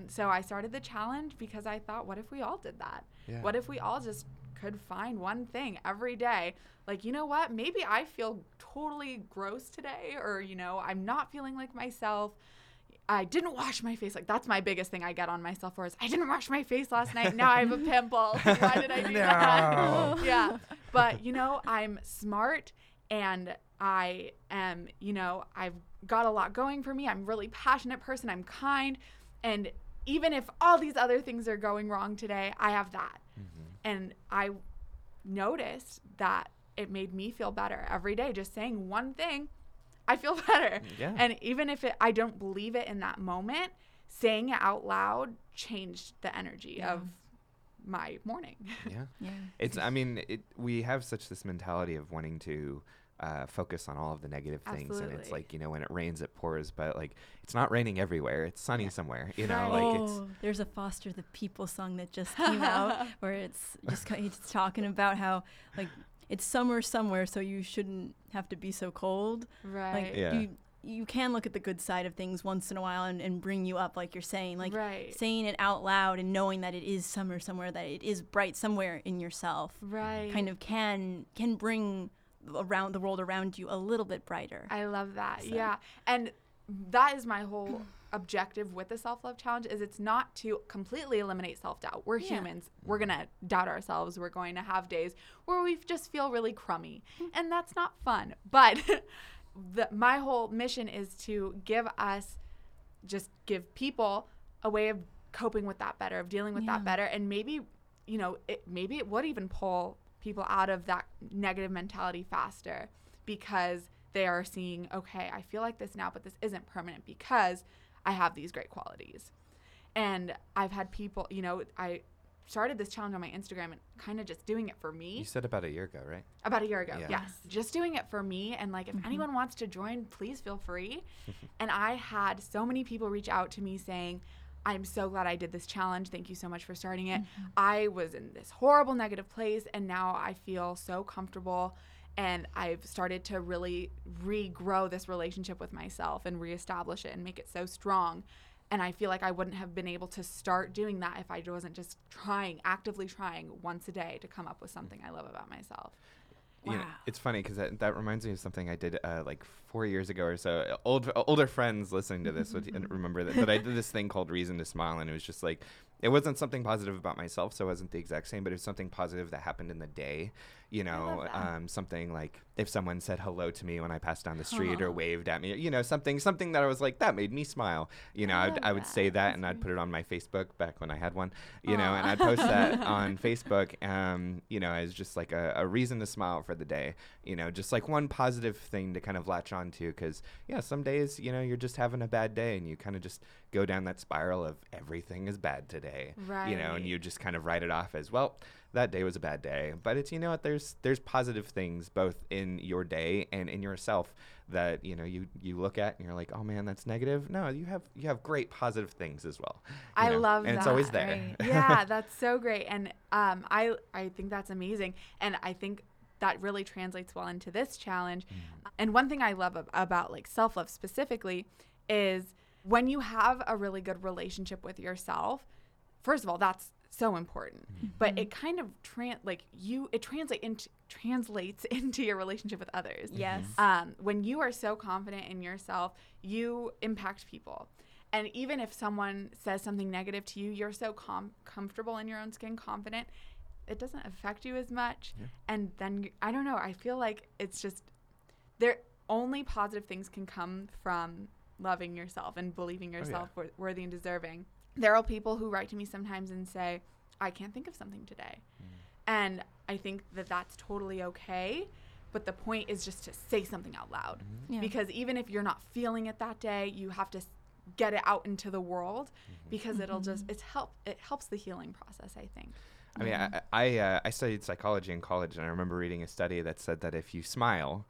So I started the challenge because I thought what if we all did that? Yeah. What if we all just could find one thing every day? Like, you know what? Maybe I feel totally gross today, or, you know, I'm not feeling like myself. I didn't wash my face. Like, that's my biggest thing I get on myself for is I didn't wash my face last night. Now I have a pimple. <laughs> Why did I do that? yeah. But, you know, I'm smart and I am, you know, I've got a lot going for me. I'm a really passionate person. I'm kind. And even if all these other things are going wrong today, I have that. And I noticed that it made me feel better every day. Just saying one thing, I feel <laughs> better. Yeah. And even if it, I don't believe it in that moment, saying it out loud changed the energy of my morning. <laughs> Yeah. Yeah. It's. I mean, it. We have such this mentality of wanting to. Uh, focus on all of the negative things, and it's like you know when it rains, it pours. But like it's not raining everywhere; it's sunny somewhere. You know, Right. like it's oh, there's a Foster the People song that just came out <laughs> where it's just ki- he's talking about how like it's summer somewhere, so you shouldn't have to be so cold. right. Like Yeah. you you can look at the good side of things once in a while and, and bring you up, like you're saying, like right. saying it out loud and knowing that it is summer somewhere, that it is bright somewhere in yourself, right. kind of can can bring around the world around you a little bit brighter. I love that. So- Yeah. And that is my whole objective with the self-love challenge is it's not to completely eliminate self-doubt. We're Yeah. humans. We're going to doubt ourselves. We're going to have days where we just feel really crummy. Mm-hmm. And that's not fun. But <laughs> the, my whole mission is to give us just give people a way of coping with that better, of dealing with Yeah. that better, and maybe, you know, it, maybe it would even pull people out of that negative mentality faster because they are seeing, okay, I feel like this now, but this isn't permanent because I have these great qualities. And I've had people, you know, I started this challenge on my Instagram and kind of just doing it for me You said about a year ago, right? about a year ago Yeah. yes just doing it for me and like if mm-hmm. anyone wants to join please feel free <laughs> and i had so many people reach out to me saying i'm so glad i did this challenge. Thank you so much for starting it. Mm-hmm. I was in this horrible negative place and now i feel so comfortable and i've started to really regrow this relationship with myself and reestablish it and make it so strong. And I feel like I wouldn't have been able to start doing that if I wasn't just trying, actively trying once a day to come up with something I love about myself. You know, it's funny because that, that reminds me of something I did uh, like four years ago or so. Old older friends listening to this would <laughs> remember that. But I did this thing called Reason to Smile, and it was just like it wasn't something positive about myself, so it wasn't the exact same, but it was something positive that happened in the day. You know, um, something like if someone said hello to me when I passed down the street or waved at me, you know, something something that I was like that made me smile. You know, I I'd, I would say that. that, and I'd put it on my Facebook back when I had one. You know, and I'd post that on <laughs> Facebook. Um, you know, as just like a, a reason to smile for the day. You know, just like one positive thing to kind of latch on to, because yeah, some days you know you're just having a bad day, and you kind of just go down that spiral of everything is bad today. You know, and you just kind of write it off as well. That day was a bad day, but it's you know what there's there's positive things both in your day and in yourself that you know you you look at and you're like oh man that's negative no you have you have great positive things as well I know, love and that. it's always there right. <laughs> yeah, <laughs> that's so great. And um, I, I think that's amazing. And I think that really translates well into this challenge. And one thing I love ab- about like self love specifically is when you have a really good relationship with yourself, first of all, that's so important. Mm-hmm. But mm-hmm. it kind of tran like you it translate into translates <laughs> into your relationship with others. Mm-hmm. Yes. Um, when you are so confident in yourself, you impact people. And even if someone says something negative to you, you're so com- comfortable in your own skin, confident, it doesn't affect you as much. And then I don't know, I feel like it's just there only positive things can come from loving yourself and believing oh, yeah. yourself wor- worthy and deserving. There are people who write to me sometimes and say, I can't think of something today. Mm. And I think that that's totally okay. But the point is just to say something out loud. Mm-hmm. Yeah. Because even if you're not feeling it that day, you have to get it out into the world mm-hmm. because it'll just mm-hmm. it's help it helps the healing process, I think. I mean, I I, uh, I studied psychology in college, and I remember reading a study that said that if you smile,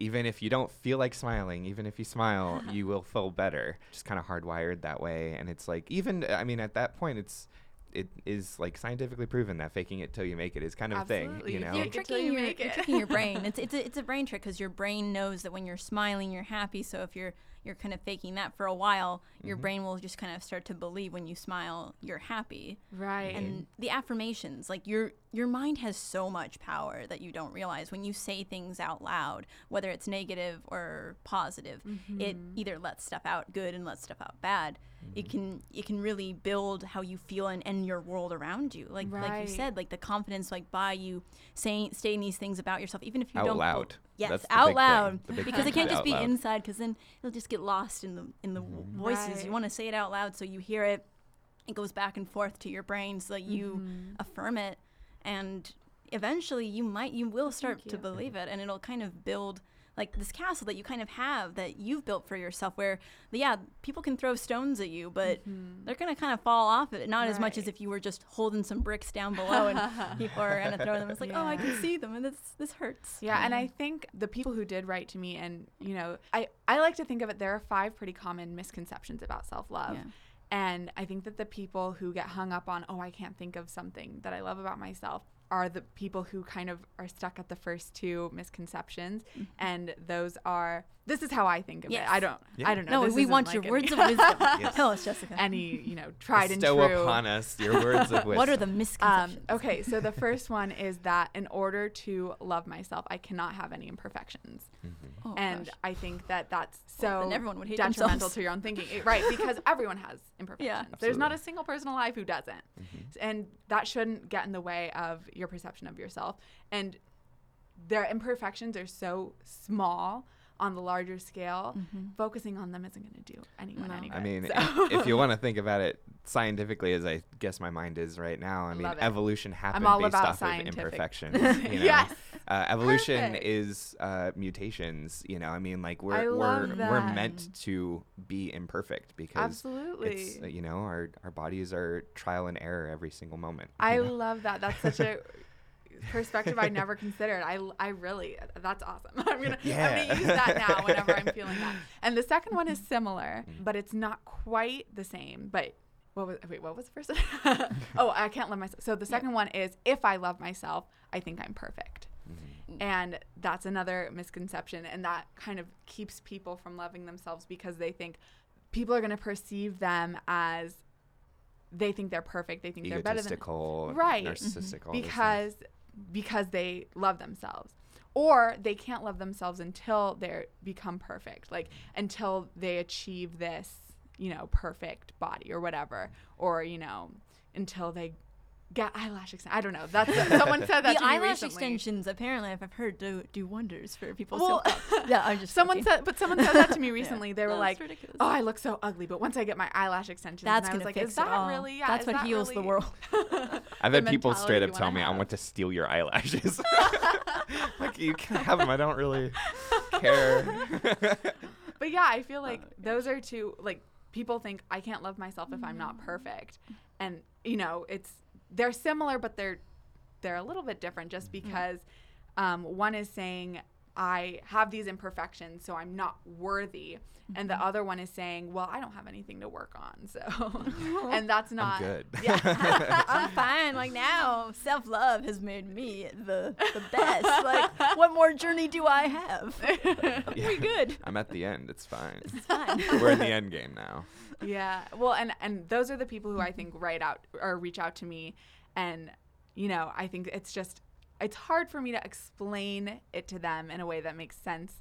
even if you don't feel like smiling, even if you smile, <laughs> you will feel better. Just kind of hardwired that way, and it's like even uh, I mean, at that point, it's it is like scientifically proven that faking it till you make it is kind of a thing. You know, You're Fake it till tricking you your, make <laughs> you're tricking your <laughs> brain. It's it's a, it's a brain trick because your brain knows that when you're smiling, you're happy. So if you're you're kind of faking that for a while, your mm-hmm. brain will just kind of start to believe when you smile, you're happy. Right. Mm-hmm. And the affirmations, like your your mind has so much power that you don't realize when you say things out loud, whether it's negative or positive. It mm-hmm. either lets stuff out good and lets stuff out bad. It can it can really build how you feel and, and your world around you. Like like you said, like the confidence like by you saying saying these things about yourself, even if you Out don't bel- loud. Yes, That's out big thing. loud. Because it can't just be loud. inside because then it'll just get lost in the in the Mm-hmm. voices. Right. You want to say it out loud so you hear it it goes back and forth to your brain so that you Mm-hmm. affirm it and eventually you might you will start to believe it and it'll kind of build like this castle that you kind of have that you've built for yourself where yeah people can throw stones at you but they're going to kind of fall off it not as much as Mm-hmm. If you were just holding some bricks down below and <laughs> people are going to throw them it's like oh i can see them and this this hurts Yeah, and I think the people who did write to me, and you know, I I like to think of it. There are five pretty common misconceptions about self love, Yeah. and I think that the people who get hung up on, oh, I can't think of something that I love about myself, are the people who kind of are stuck at the first two misconceptions, mm-hmm. and those are. This is how I think of Yes. it. I don't. I don't know. no This we want like your any- words of wisdom <laughs> Yes. tell us jessica Any you know tried and Bestow true. upon us your words of wisdom. <laughs> what are the Um, misconceptions okay, so the first one is that in order to love myself, I cannot have any imperfections. Oh, and gosh. I think that that's so then everyone would hate detrimental themselves. to your own thinking, Eh, right? Because <laughs> everyone has imperfections. Yeah, There's not a single person alive who doesn't, and that shouldn't get in the way of your perception of yourself. And their imperfections are so small on the larger scale, focusing on them isn't going to do anyone No. any good. I mean, So- if, if you <laughs> want to think about it scientifically, as I guess my mind is right now, I mean, evolution happened based about off of scientific. imperfections. <laughs> You know? Yes. Uh, evolution Perfect. is uh, mutations. You know, I mean, like we're we're love we're meant to be imperfect because Absolutely. it's uh, you know our our bodies are trial and error every single moment. I know? <laughs> love that. That's such a perspective I never considered. I, I really, that's awesome. <laughs> I'm gonna, Yeah. gonna use that now whenever I'm feeling that. And the second one is similar, Mm-hmm. but it's not quite the same. But what was wait? What was the first one? <laughs> oh, I can't love myself. So the second one is if I love myself, I think I'm perfect. Mm-hmm. And that's another misconception, and that kind of keeps people from loving themselves because they think people are going to perceive them as they think they're perfect. They think they're better than egotistical, Right. narcissistic, all those things. because because they love themselves. Or they can't love themselves until they become perfect like until they achieve this you know perfect body or whatever or you know until they get eyelash extension i don't know that's someone said that the to me eyelash recently. extensions, apparently, I've heard do do wonders for people's Well, self <laughs> Yeah, I'm just someone joking. said but someone said that to me <laughs> recently they were That's like ridiculous. oh i look so ugly but once i get my eyelash extensions That's and I was gonna like fix is that it all. really yeah That's what that heals the world. <laughs> I've had people straight up tell wanna me, "I want to steal your eyelashes." like you can have them. I don't really care. But yeah, I feel like oh, those are two like people think I can't love myself if I'm not mm. perfect. And you know, it's they're similar but they're they're a little bit different just because um, one is saying I have these imperfections so I'm not worthy and the mm-hmm. other one is saying, well, I don't have anything to work on. <laughs> So <laughs> and that's not I'm good. Yeah. <laughs> I'm fine. Like now, self love has made me the the best. Like, what more journey do I have? We're good. I'm at the end. It's fine. It's fine. We're in the end game now. yeah well and and those are the people who i think write out or reach out to me and you know i think it's just it's hard for me to explain it to them in a way that makes sense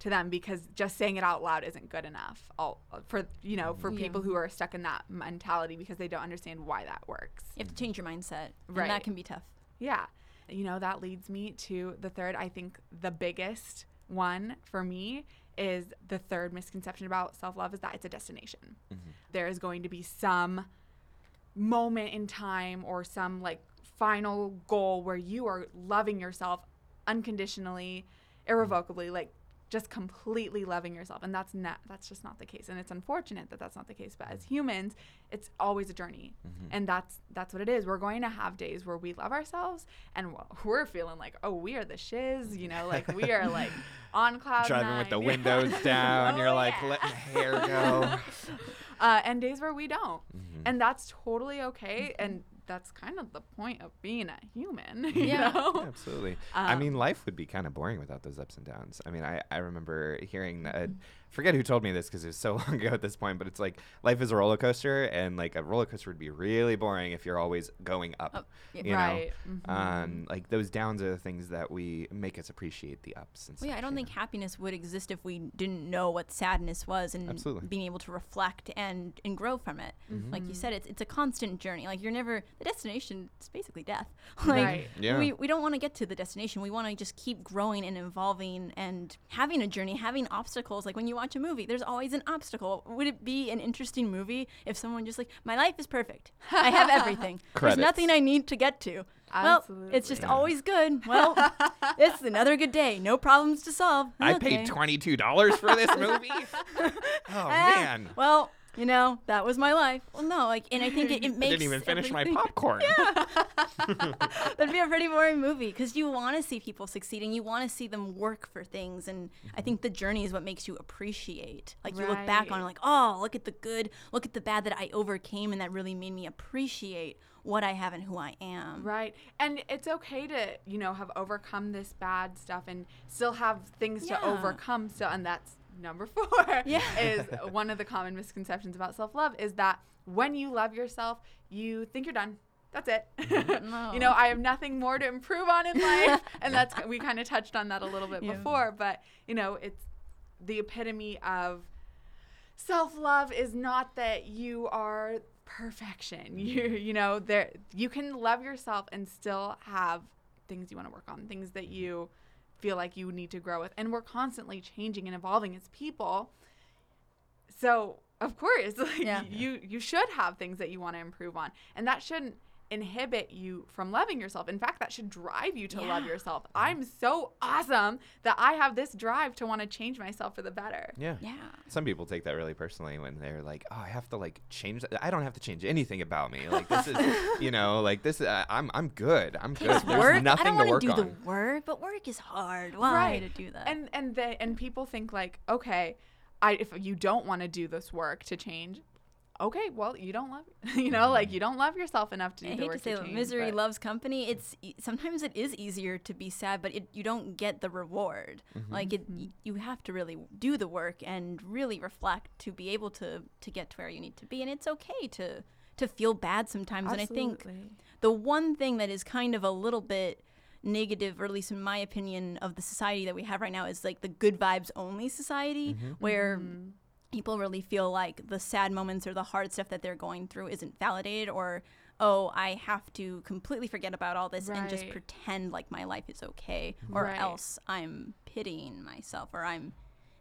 to them because just saying it out loud isn't good enough all for you know for Yeah. people who are stuck in that mentality because they don't understand why that works You have to change your mindset, and Right. that can be tough. yeah. You know, that leads me to the third. I think the biggest one for me is the third misconception about self love is that it's a destination. Mm-hmm. There is going to be some moment in time or some like final goal where you are loving yourself unconditionally, irrevocably, like just completely loving yourself. And that's not that's just not the case. And it's unfortunate that that's not the case. But as humans it's always a journey. And that's that's what it is. We're going to have days where we love ourselves and we're feeling like oh we are the shiz you know? Like we are like <laughs> on cloud Driving with the windows <laughs> down. Oh, you're like yeah. letting hair <laughs> go. uh, and days where we don't. Mm-hmm. and that's totally okay. And that's kind of the point of being a human <laughs> you Yeah. know Absolutely. I Um, mean, life would be kind of boring without those ups and downs. I mean, I, I remember hearing that. Forget who told me this because it was so <laughs> long ago at this point, but it's like life is a roller coaster, and like a roller coaster would be really boring if you're always going up. Up, yeah. You right know, Mhm. um, like those downs are the things that we make us appreciate the ups and Well, yeah, I don't think know? happiness would exist if we didn't know what sadness was and Absolutely. being able to reflect and and grow from it. Like you said, it's it's a constant journey. Like you're never the destination. It's basically death. <laughs> like Right. Yeah. we we don't want to get to the destination. We want to just keep growing and evolving and having a journey, having obstacles. Like when you watch a movie, there's always an obstacle. Would it be an interesting movie if someone just like my life is perfect, I have everything, <laughs> there's nothing I need to get to. Well, it's just Absolutely. always good. Well, <laughs> it's another good day. No problems to solve. I Okay. paid twenty two dollars for this movie. <laughs> oh Ah, man. Well, you know, that was my life. Well, no, like, and I think it, it <laughs> I makes. didn't even finish my everything- popcorn. <laughs> <laughs> That'd be a pretty boring movie because you want to see people succeeding. You want to see them work for things, and I mm-hmm. think the journey is what makes you appreciate. Like you look back on, it like, oh, look at the good, look at the bad that I overcame, and that really made me appreciate what I have and who I am. Right. And it's okay to, you know, have overcome this bad stuff and still have things Yeah. to overcome So, and that's number 4 <laughs> Yeah. is one of the common misconceptions about self-love is that when you love yourself, you think you're done. That's it. Mm-hmm. <laughs> No. you know, I have nothing more to improve on in life <laughs> and that's we kind of touched on that a little bit Yeah. before, but you know, it's the epitome of self-love is not that you are perfection you you know there you can love yourself and still have things you want to work on things that mm-hmm. you feel like you need to grow with. And we're constantly changing and evolving as people. So, of course, <laughs> like Yeah. you you should have things that you want to improve on. And that shouldn't inhibit you from loving yourself. In fact, that should drive you to love yourself. I'm so awesome that I have this drive to want to change myself for the better. Yeah. Yeah. Some people take that really personally when they're like, "Oh, I have to like change. That. I don't have to change anything about me. Like this is, <laughs> you know, like this. Uh, I'm I'm good. I'm good. Takes There's work. nothing I don't to work want to do on." the work, but work is hard. Why Right. to do that? And and they and people think like, okay, I if you don't want to do this work to change, okay, well you don't love <laughs> you know like mm-hmm. you don't love yourself enough to do I the hate work to say that change, misery but- loves company. It's e- sometimes it is easier to be sad, but it, you don't get the reward. Mm-hmm. Like it, Mm-hmm. y- you have to really do the work and really reflect to be able to to get to where you need to be. And it's okay to to feel bad sometimes. And I think the one thing that is kind of a little bit negative, or at least in my opinion, of the society that we have right now is like the good vibes only society, mm-hmm. where people really feel like the sad moments or the hard stuff that they're going through isn't validated, or oh, I have to completely forget about all this and just pretend like my life is okay, mm-hmm. or Right. else I'm pitying myself or I'm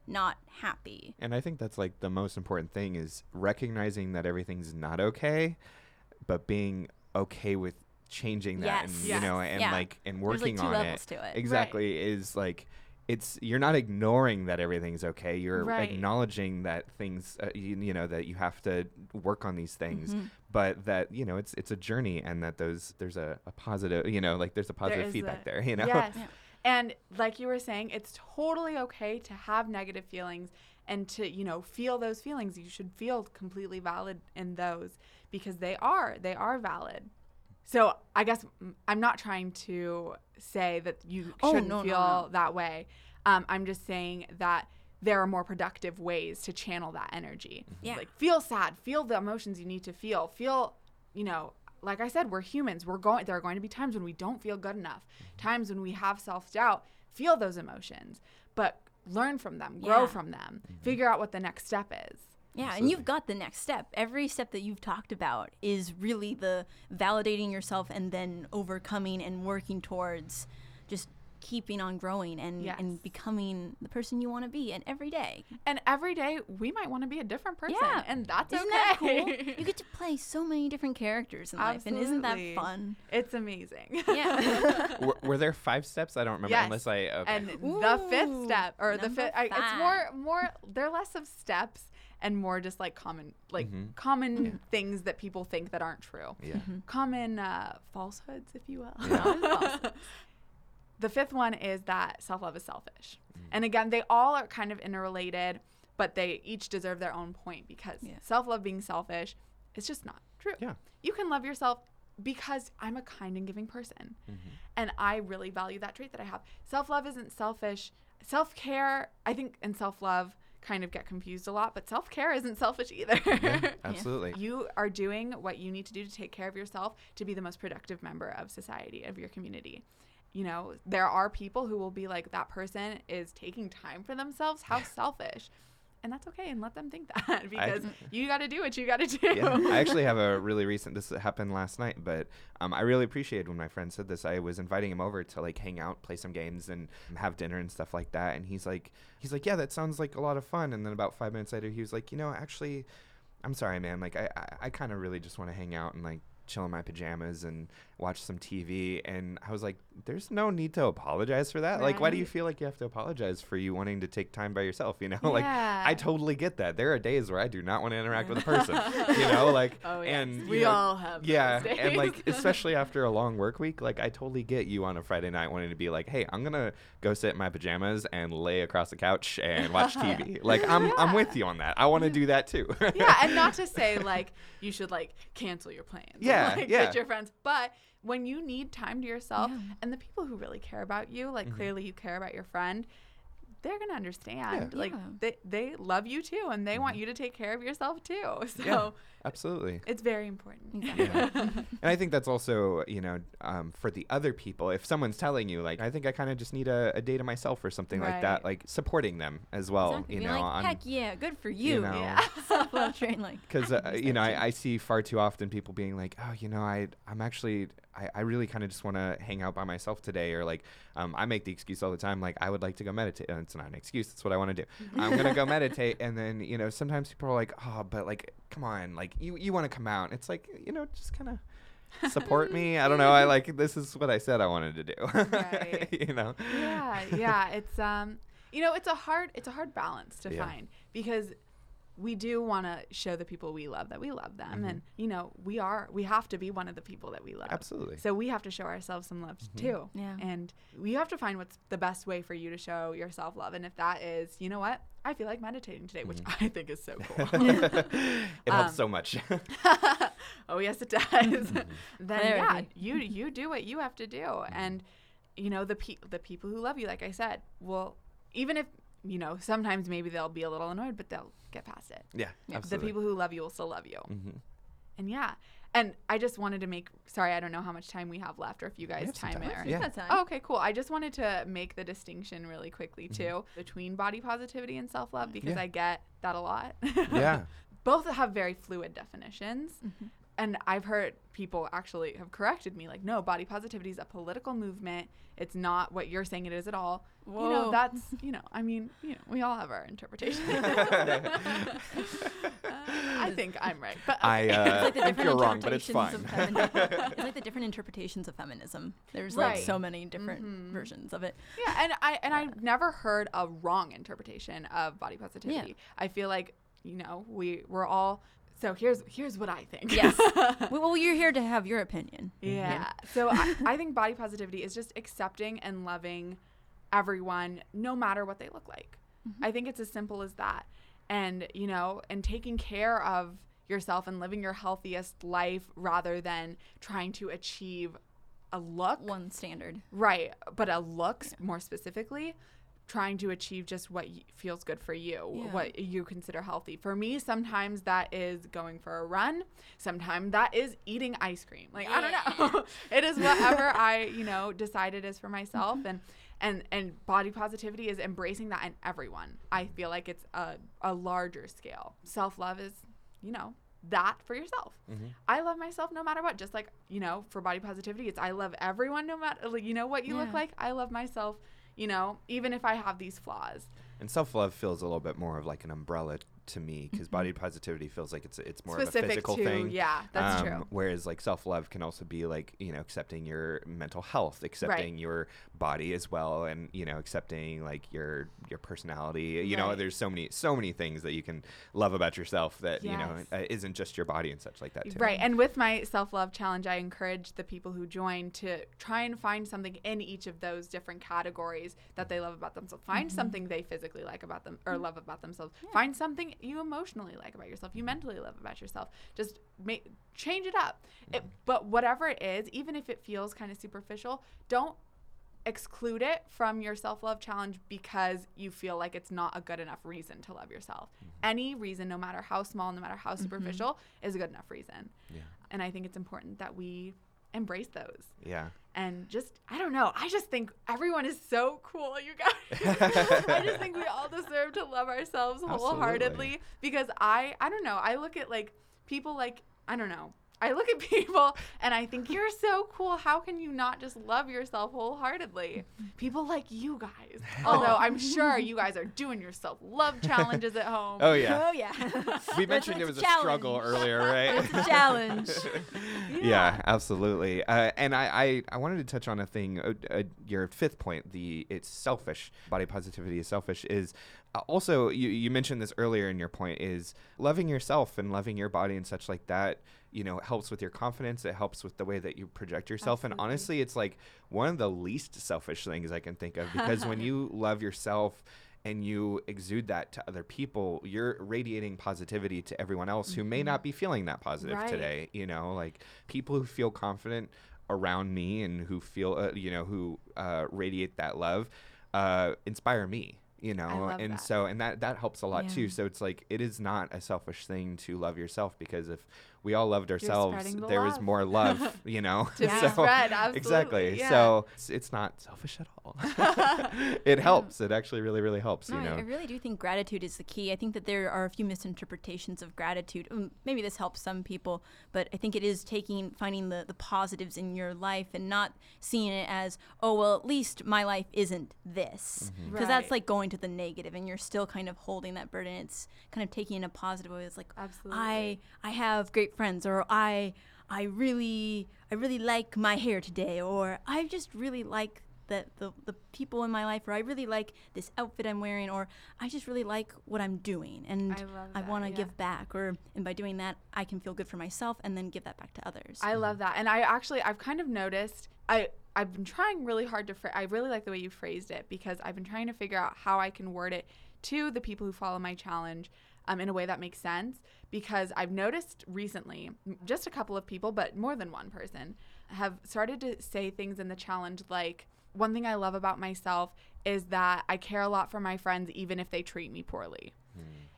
not happy. And I think that's like the most important thing is recognizing that everything's not okay, but being okay with changing that and Yes. you know and Yeah. like and There's, like, working two on levels it. to it. Exactly is like it's you're not ignoring that everything's okay. You're Right. acknowledging that things uh, you, you know that you have to work on these things, Mm-hmm. but that you know it's it's a journey and that those there's a, a positive you know like there's a positive is feedback a- there. You know. Yes. Yeah. And like you were saying, it's totally okay to have negative feelings and to, you know, feel those feelings. You should feel completely valid in those because they are, they are valid. So I guess I'm not trying to say that you Oh, shouldn't no, no, feel no. that way. Um, I'm just saying that there are more productive ways to channel that energy. Mm-hmm. Yeah. Like feel sad, feel the emotions you need to feel, feel, you know, like I said, we're humans. We're going. There are going to be times when we don't feel good enough, mm-hmm. times when we have self doubt. Feel those emotions, but learn from them, grow Yeah. from them, mm-hmm. figure out what the next step is. Yeah, and you've got the next step. Every step that you've talked about is really the validating yourself and then overcoming and working towards just keeping on growing and, Yes. and becoming the person you want to be and every day. And every day we might want to be a different person, Yeah. and that's Isn't okay. that cool? <laughs> you get to play so many different characters in life, and isn't that fun? it's amazing. Yeah. <laughs> were, were there five steps? I don't remember Yes. unless I okay. And the fifth step, or the fifth, I, it's more, more. They're less of steps and more just like common, like common things that people think that aren't true. yeah. Common uh, falsehoods, if you will. Yeah. <laughs> the fifth one is that self love is selfish. Mm. And again, they all are kind of interrelated, but they each deserve their own point because Yeah. self love being selfish is just not true. Yeah. You can love yourself because I'm a kind and giving person. Mm-hmm. And I really value that trait that I have. Self love isn't selfish. Self care, I think, and self love kind of get confused a lot, but self care isn't selfish either. Yeah, <laughs> absolutely. You are doing what you need to do to take care of yourself to be the most productive member of society, of your community. You know, there are people who will be like, that person is taking time for themselves. How selfish. And that's okay. And let them think that <laughs> because <laughs> you got to do what you got to do. yeah, I actually have a really <laughs> recent. This happened last night, but um, I really appreciated when my friend said this. I was inviting him over to like hang out, play some games, and have dinner and stuff like that. And he's like, he's like, yeah, that sounds like a lot of fun. And then about five minutes later, he was like, you know, actually, I'm sorry, man. Like, I, I, I kind of really just want to hang out and like chill in my pajamas and watch some TV. And I was like, there's no need to apologize for that. Like, why do you feel like you have to apologize for you wanting to take time by yourself? You know, <laughs> like I totally get that. There are days where I do not want to interact with a <laughs> person. you know, like Oh, yes. and We know, all have yeah, and like <laughs> especially after a long work week, like I totally get you on a Friday night wanting to be like, hey, I'm gonna go sit in my pajamas and lay across the couch and watch TV. like I'm I'm with you on that. I want to do that too. yeah, and not to say like you should like cancel your plans. and, Yeah, like, yeah. Get your friends, but when you need time to yourself, Yeah. and the people who really care about you, like Mm-hmm. clearly you care about your friend, they're gonna understand. Yeah. Like Yeah. they they love you too, and they want you to take care of yourself too. <laughs> So Mm-hmm. yeah, absolutely. it's very important. Exactly. <laughs> And I think that's also, you know, um, for the other people, if someone's telling you, like, I think I kind of just need a, a day to myself or something like that, like supporting them as well, exactly. you Be know, like, on, heck yeah, good for you. know, Yeah. <laughs> Self-love train, like because uh, you know. I, I see far too often people being like oh you know i i'm actually I, I really kind of just want to hang out by myself today, or like um, I make the excuse all the time, like I would like to go meditate. And it's not an excuse; That's what I want to do. <laughs> I'm gonna go meditate, and then you know sometimes people are like, oh, but like come on, like you you want to come out? It's like you know just kind of support me. I don't know. I like this is what I said I wanted to do. Right. <laughs> you know. yeah, yeah. It's um, you know, it's a hard, it's a hard balance to Yeah. find because we do want to show the people we love that we love them, and you know, we are, we have to be one of the people that we love. Absolutely. So we have to show ourselves some love too. Yeah. And we have to find what's the best way for you to show yourself love, and if that is, you know what, I feel like meditating today, which I think is so <laughs> cool. it helps Um, so much. <laughs> <laughs> oh yes it does Mm-hmm. then Clarity. yeah you you do what you have to do and you know the pe- the people who love you like i said will even if you know sometimes maybe they'll be a little annoyed but they'll get past it yeah, the absolutely. people who love you will still love you Mhm. and yeah and i just wanted to make sorry i don't know how much time we have left or if you guys have some time it or Yeah. That's. Oh, okay, cool. I just wanted to make the distinction really quickly Mm-hmm. too between body positivity and self love because Yeah. I get that a lot. Yeah. <laughs> Both have very fluid definitions. Mm-hmm. And I've heard people actually have corrected me like, no, body positivity is a political movement. It's not what you're saying it is at all. You know, Whoa. that's, you know, I mean, you know, we all have our interpretation. <laughs> I think I'm right. But I okay. uh, like the think different you're wrong, but it's fine. interpretations of feminism. <laughs> it's like the different interpretations of feminism. There's like so many different versions of it. Yeah, and I and I've never heard a wrong interpretation of body positivity. I feel like you know we we're all. So here's here's what I think. Yes. <laughs> well, well, you're here to have your opinion. yeah. So I, I think body positivity is just accepting and loving everyone, no matter what they look like. Mm-hmm. I think it's as simple as that, and you know, and taking care of yourself and living your healthiest life rather than trying to achieve a look One standard. Right, but a looks more specifically, trying to achieve just what feels good for you, Yeah. what you consider healthy. For me, sometimes that is going for a run. Sometimes that is eating ice cream. Like I don't know, <laughs> it is whatever <laughs> I you know decide it is for myself, mm-hmm. and and and body positivity is embracing that in everyone. I feel like it's a a larger scale. Self love is you know that for yourself. Mm-hmm. I love myself no matter what. Just like, you know, for body positivity, it's I love everyone no matter like, you know what you look like. I love myself, you know, even if I have these flaws. And self love feels a little bit more of like an umbrella to me because body positivity feels like it's it's more Mm-hmm. Specific of a physical to- thing. yeah, that's Um, true. Whereas like self love can also be like you know accepting your mental health, accepting your body as well, and you know accepting like your your personality. You know, there's so many so many things that you can love about yourself that you know uh, isn't just your body and such like that too. Right. And with my self love challenge, I encourage the people who join to try and find something in each of those different categories that they love about themselves. Find something they physically like about them or love about themselves. Find something you emotionally like about yourself, you mentally love about yourself. Just make change it up. It, but whatever it is, even if it feels kind of superficial, don't exclude it from your self love challenge because you feel like it's not a good enough reason to love yourself. Mm-hmm. Any reason, no matter how small, no matter how mm-hmm. superficial, is a good enough reason. Yeah. And I think it's important that we embrace those Yeah. and just, I don't know, I just think everyone is so cool, you guys. <laughs> I just think we all deserve to love ourselves wholeheartedly because I, I don't know, I look at like people like, I don't know. I look at <laughs> people and I think you're so cool. How can you not just love yourself wholeheartedly? <laughs> People like you guys. Although I'm sure you guys are doing your self love <laughs> challenges at home. Oh yeah. Oh yeah. We mentioned it was a a struggle earlier, right? it's a challenge. yeah, absolutely. Uh, and I, I, I wanted to touch on a thing. Uh, uh, your fifth point, the it's selfish. Body positivity is selfish. Is uh, also you, you mentioned this earlier in your point is loving yourself and loving your body and such like that. You know, it helps with your confidence. It helps with the way that you project yourself. And honestly, it's like one of the least selfish things I can think of because when <laughs> you love yourself and you exude that to other people, you're radiating positivity to everyone else who may not be feeling that positive Right. today. You know, like people who feel confident around me and who feel, uh, you know, who uh, radiate that love, uh, inspire me. You know, and that. so and that that helps a lot too. So it's like it is not a selfish thing to love yourself because if we all loved ourselves, spreading the there was more love, <laughs> you know. To <laughs> be spread, absolutely, Exactly. yeah. So it's, it's not selfish at all. <laughs> it helps. It actually really, really helps. No, you I- know. I really do think gratitude is the key. I think that there are a few misinterpretations of gratitude. Um, maybe this helps some people, but I think it is taking finding the, the positives in your life and not seeing it as, oh well, at least my life isn't this, Mm-hmm. because that's like going to the negative, and you're still kind of holding that burden. It's kind of taking a positive way. It's like Absolutely. I I have great friends, or I I really I really like my hair today, or I just really like the, the the people in my life, or I really like this outfit I'm wearing, or I just really like what I'm doing, and I I want to yeah. give back, or and by doing that, I can feel good for myself, and then give that back to others. I love that. And I actually, I've kind of noticed, I, I've been trying really hard to, fra- I really like the way you phrased it because I've been trying to figure out how I can word it to the people who follow my challenge um, in a way that makes sense. Because I've noticed recently, just a couple of people, but more than one person, have started to say things in the challenge like, one thing I love about myself is that I care a lot for my friends, even if they treat me poorly.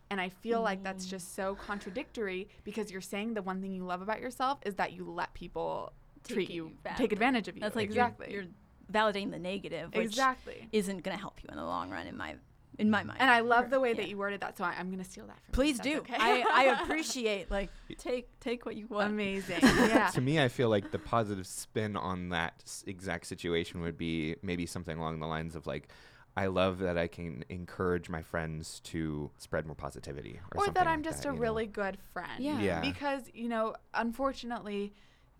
And I feel like that's just so contradictory because you're saying the one thing you love about yourself is that you let people treat you, badly. take advantage of you. That's like you're- exactly. you're, validating the negative, which exactly. isn't going to help you in the long run, in my in my mind. And I love the way that you worded that, so I, I'm going to steal that from you. Please do. Okay. I, I <laughs> appreciate like take take what you want. Amazing. <laughs> <laughs> Yeah. to me, I feel like the positive spin on that exact situation would be maybe something along the lines of like, I love that I can encourage my friends to spread more positivity, or, or something that I'm like just that, a you know? really good friend. Yeah. Yeah. Because, you know, unfortunately,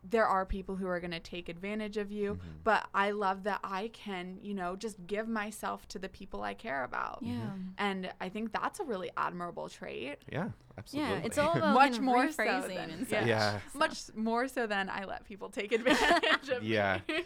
there are people who are going to take advantage of you, Mm-hmm. but I love that I can, you know, just give myself to the people I care about. Yeah. And I think that's a really admirable trait. Yeah, absolutely. Yeah, it's <laughs> all about Much kind of more so than- and yeah. such. Yeah. Much more so than I let people take <laughs> advantage of Yeah. me.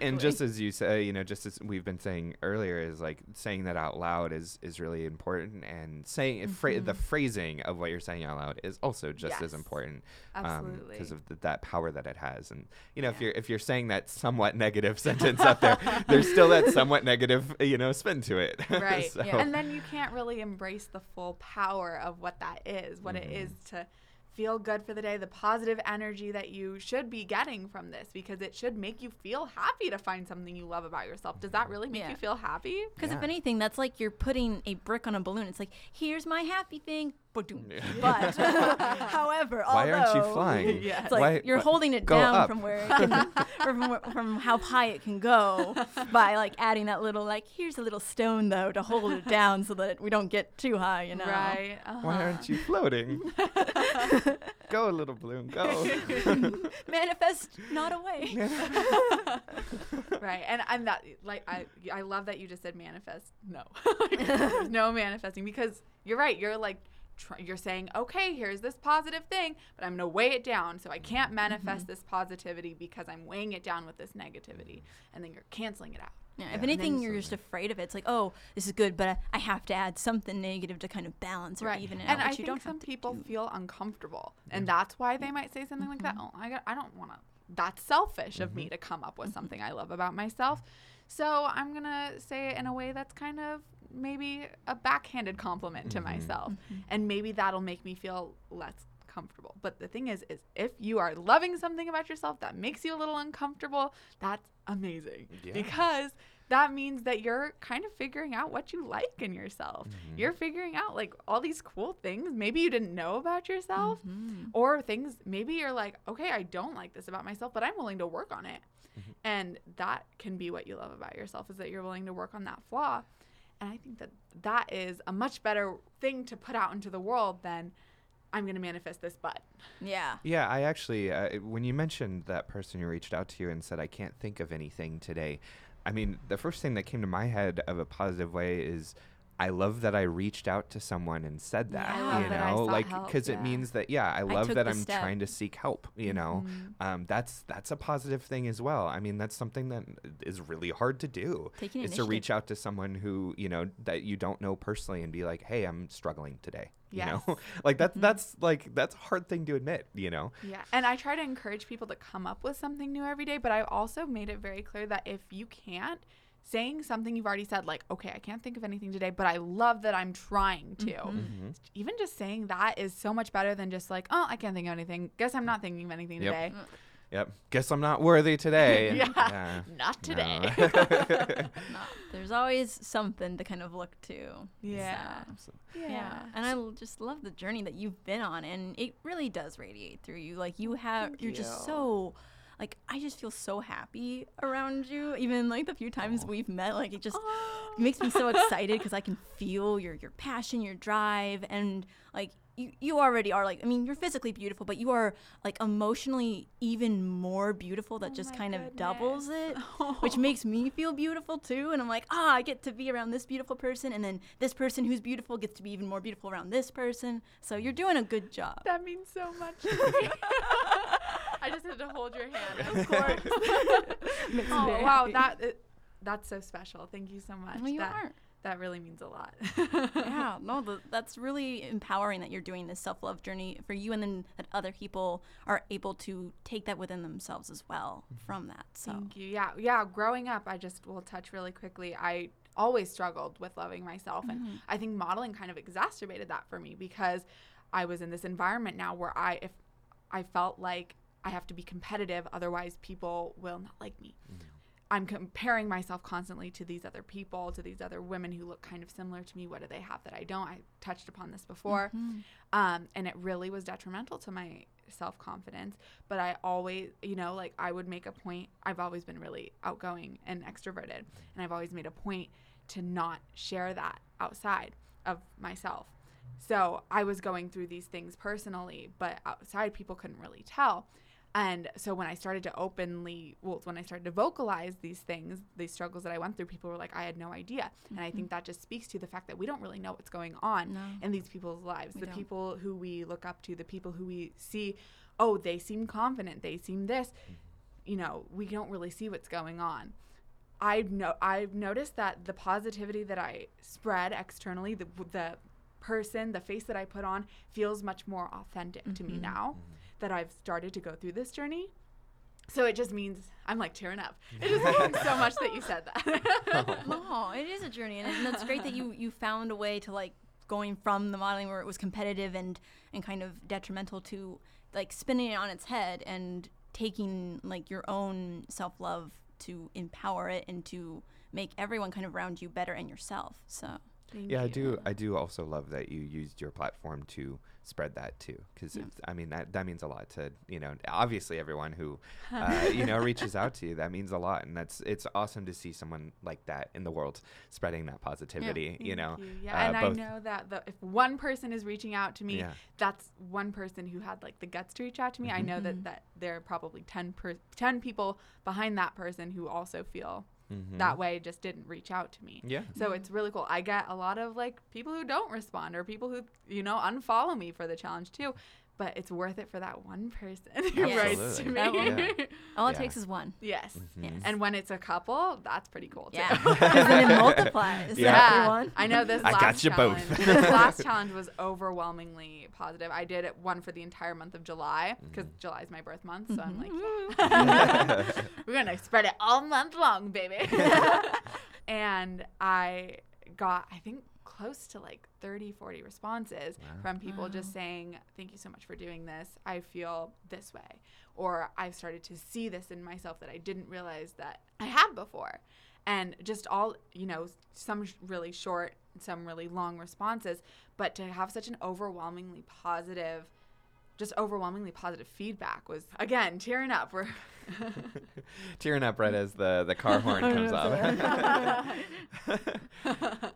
and just as you say, you know, just as we've been saying earlier, is like saying that out loud is is really important, and saying it phra- the mm-hmm. phrasing of what you're saying out loud is also just as important, um, Absolutely. because of th- that power that it has. And you know, if you're if you're saying that somewhat negative <laughs> sentence out there, there's still that somewhat negative, you know, spin to it. right. So- Yeah. And then you can't really embrace the full power of what that is, what it is mm-hmm. to feel good for the day, the positive energy that you should be getting from this because it should make you feel happy to find something you love about yourself. Does that really make Yeah. you feel happy? Because if anything, that's like you're putting a brick on a balloon. It's like, here's my happy thing. Ba-doom. Yeah. But, <laughs> however, Why aren't you although- flying? <laughs> Yes. It's like Why- you're why- holding it down up. from where it <laughs> can, from, from how high it can go by like adding that little like here's a little stone though to hold it down so that we don't get too high, you know. Right. Why uh-huh. aren't you floating? go, little balloon, go. Manifest not away. right and I'm that like i i love that you just said manifest no no manifesting because you're right you're like tr- you're saying okay here's this positive thing but i'm going to weigh it down so i can't mm-hmm. manifest mm-hmm. this positivity because i'm weighing it down with this negativity and then you're canceling it out. Yeah, Yeah. if anything, you're just afraid of it. It's like, oh, this is good, but I, I have to add something negative to kind of balance or even it and out, i which you think don't some people do. feel uncomfortable and that's why they might say something like that mm-hmm. oh i, got, I don't want to that's selfish of me to come up with something i love about myself so i'm going to say it in a way that's kind of maybe a backhanded compliment to mm-hmm. myself. Mm-hmm. And maybe that'll make me feel less comfortable. But the thing is is if you are loving something about yourself that makes you a little uncomfortable that's amazing. Yeah. because that means that you're kind of figuring out what you like in yourself. Mm-hmm. You're figuring out like all these cool things maybe you didn't know about yourself or things maybe you're like, okay, I don't like this about myself, but I'm willing to work on it. And that can be what you love about yourself is that you're willing to work on that flaw. And I think that that is a much better thing to put out into the world than I'm going to manifest this butt. Yeah. Yeah, I actually, uh, when you mentioned that person who reached out to you and said, I can't think of anything today, I mean, the first thing that came to my head of a positive way is I love that I reached out to someone and said that, Yeah, you know, sought like, because yeah. it means that, yeah, I love took that I'm step. trying to seek help, you know, Mm-hmm. um, that's, that's a positive thing as well. I mean, that's something that is really hard to do Taking is to reach out to someone who, you know, that you don't know personally and be like, Hey, I'm struggling today. You know, Yes. <laughs> like Mm-hmm. that's, that's like, that's a hard thing to admit, you know? Yeah. And I try to encourage people to come up with something new every day, but I also made it very clear that if you can't, saying something you've already said, like, okay, I can't think of anything today, but I love that I'm trying to. Mm-hmm. Even just saying that is so much better than just like, oh, I can't think of anything. Guess I'm not thinking of anything Yep. today. Yep. Guess I'm not worthy today. <laughs> Yeah. Not today. <laughs> No, there's always something to kind of look to. Yeah. So, yeah. And I just love the journey that you've been on and it really does radiate through you. Like you have you're just so like I just feel so happy around you. Even like the few times we've met, like it just it makes me so <laughs> excited because I can feel your your passion, your drive, and like you you already are like I mean you're physically beautiful, but you are like emotionally even more beautiful. That just my kind of doubles it, which <laughs> makes me feel beautiful too. And I'm like, ah, I get to be around this beautiful person, and then this person who's beautiful gets to be even more beautiful around this person. So you're doing a good job. That means so much to <laughs> me. I just had to hold your hand, of <laughs> course. <laughs> Oh, wow, that it, that's so special. Thank you so much. Well, you that, are. that really means a lot. yeah, <laughs> no, th- that's really empowering that you're doing this self love journey for you, and then that other people are able to take that within themselves as well mm-hmm. from that. So, Thank you. Yeah, yeah. Growing up, I just will touch really quickly. I always struggled with loving myself, and mm-hmm. I think modeling kind of exacerbated that for me because I was in this environment now where I, if I felt like I have to be competitive, otherwise people will not like me. I'm comparing myself constantly to these other people, to these other women who look kind of similar to me. What do they have that I don't? I touched upon this before. Um, and it really was detrimental to my self confidence. But I always, you know, like I would make a point. I've always been really outgoing and extroverted. And I've always made a point to not share that outside of myself. So I was going through these things personally, but outside people couldn't really tell. And so when I started to openly, well, when I started to vocalize these things, these struggles that I went through, people were like, I had no idea. And I think mm-hmm. that just speaks to the fact that we don't really know what's going on No. in these people's lives. the don't. people who we look up to, the people who we see, oh, they seem confident, they seem this. Mm-hmm. You know, we don't really see what's going on. I've no, I've noticed that the positivity that I spread externally, the the person, the face that I put on, feels much more authentic to me mm-hmm. now that I've started to go through this journey. So it just means I'm like tearing up. It just means so <laughs> much that you said that. <laughs> no, it is a journey, and, and that's great that you you found a way to like going from the modeling where it was competitive and and kind of detrimental to like spinning it on its head and taking like your own self love to empower it and to make everyone kind of around you better and yourself. So Thank yeah, I do. I do also love that you used your platform to spread that too, because I mean that that means a lot to you know. Obviously, everyone who uh, you know reaches out to you, that means a lot, and that's it's awesome to see someone like that in the world spreading that positivity. you know, you. Yeah, uh, and I know that the, if one person is reaching out to me, Yeah. that's one person who had like the guts to reach out to me. I know Mm-hmm. that that there are probably 10 per, 10 people behind that person who also feel Mhm. that way just didn't reach out to me. Yeah. So it's really cool. I get a lot of like people who don't respond or people who, you know, unfollow me for the challenge too. But it's worth it for that one person who Yes. writes to me. Yeah. <laughs> all it Yeah. takes is one. yes. Mm-hmm. Yes. And when it's a couple, that's pretty cool too. Yeah, <laughs> then it multiplies. Yeah. Yeah. Yeah, I know this I last got you both. challenge. this last challenge was overwhelmingly positive. I did it one for the entire month of July because Mm-hmm. July is my birth month, so I'm mm-hmm. like, mm-hmm. <laughs> we're gonna spread it all month long, baby. and I got, I think, close to like 30, 40 responses from people just saying, "Thank you so much for doing this. I feel this way," or I've started to see this in myself that I didn't realize that I had before. And just all you know some really short some really long responses but to have such an overwhelmingly positive just overwhelmingly positive feedback was again tearing up we're <laughs> tearing up right as the the car <laughs> horn comes off. <laughs>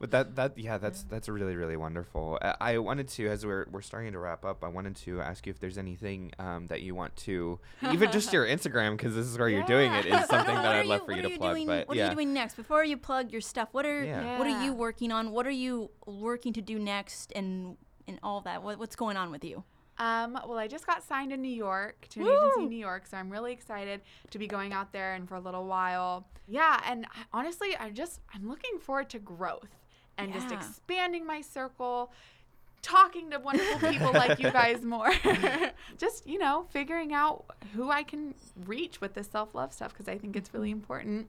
but that that yeah, that's that's really really wonderful. Uh, I wanted to, as we're we're starting to wrap up, I wanted to ask you if there's anything um, that you want to, even just your Instagram, because this is where you're doing it, is something that I'd love you- for you what to are plug. Doing, but what yeah, are you doing next? Before you plug your stuff, what are Yeah. what are you working on? What are you working to do next, and and all that? What, what's going on with you? Um, well i just got signed in new york to an Woo! agency in new york so i'm really excited to be going out there and for a little while. Yeah and I, honestly i'm just i'm looking forward to growth and just expanding my circle talking to wonderful people like you <laughs> guys more. <laughs> Just you know figuring out who i can reach with this self-love stuff because i think it's really important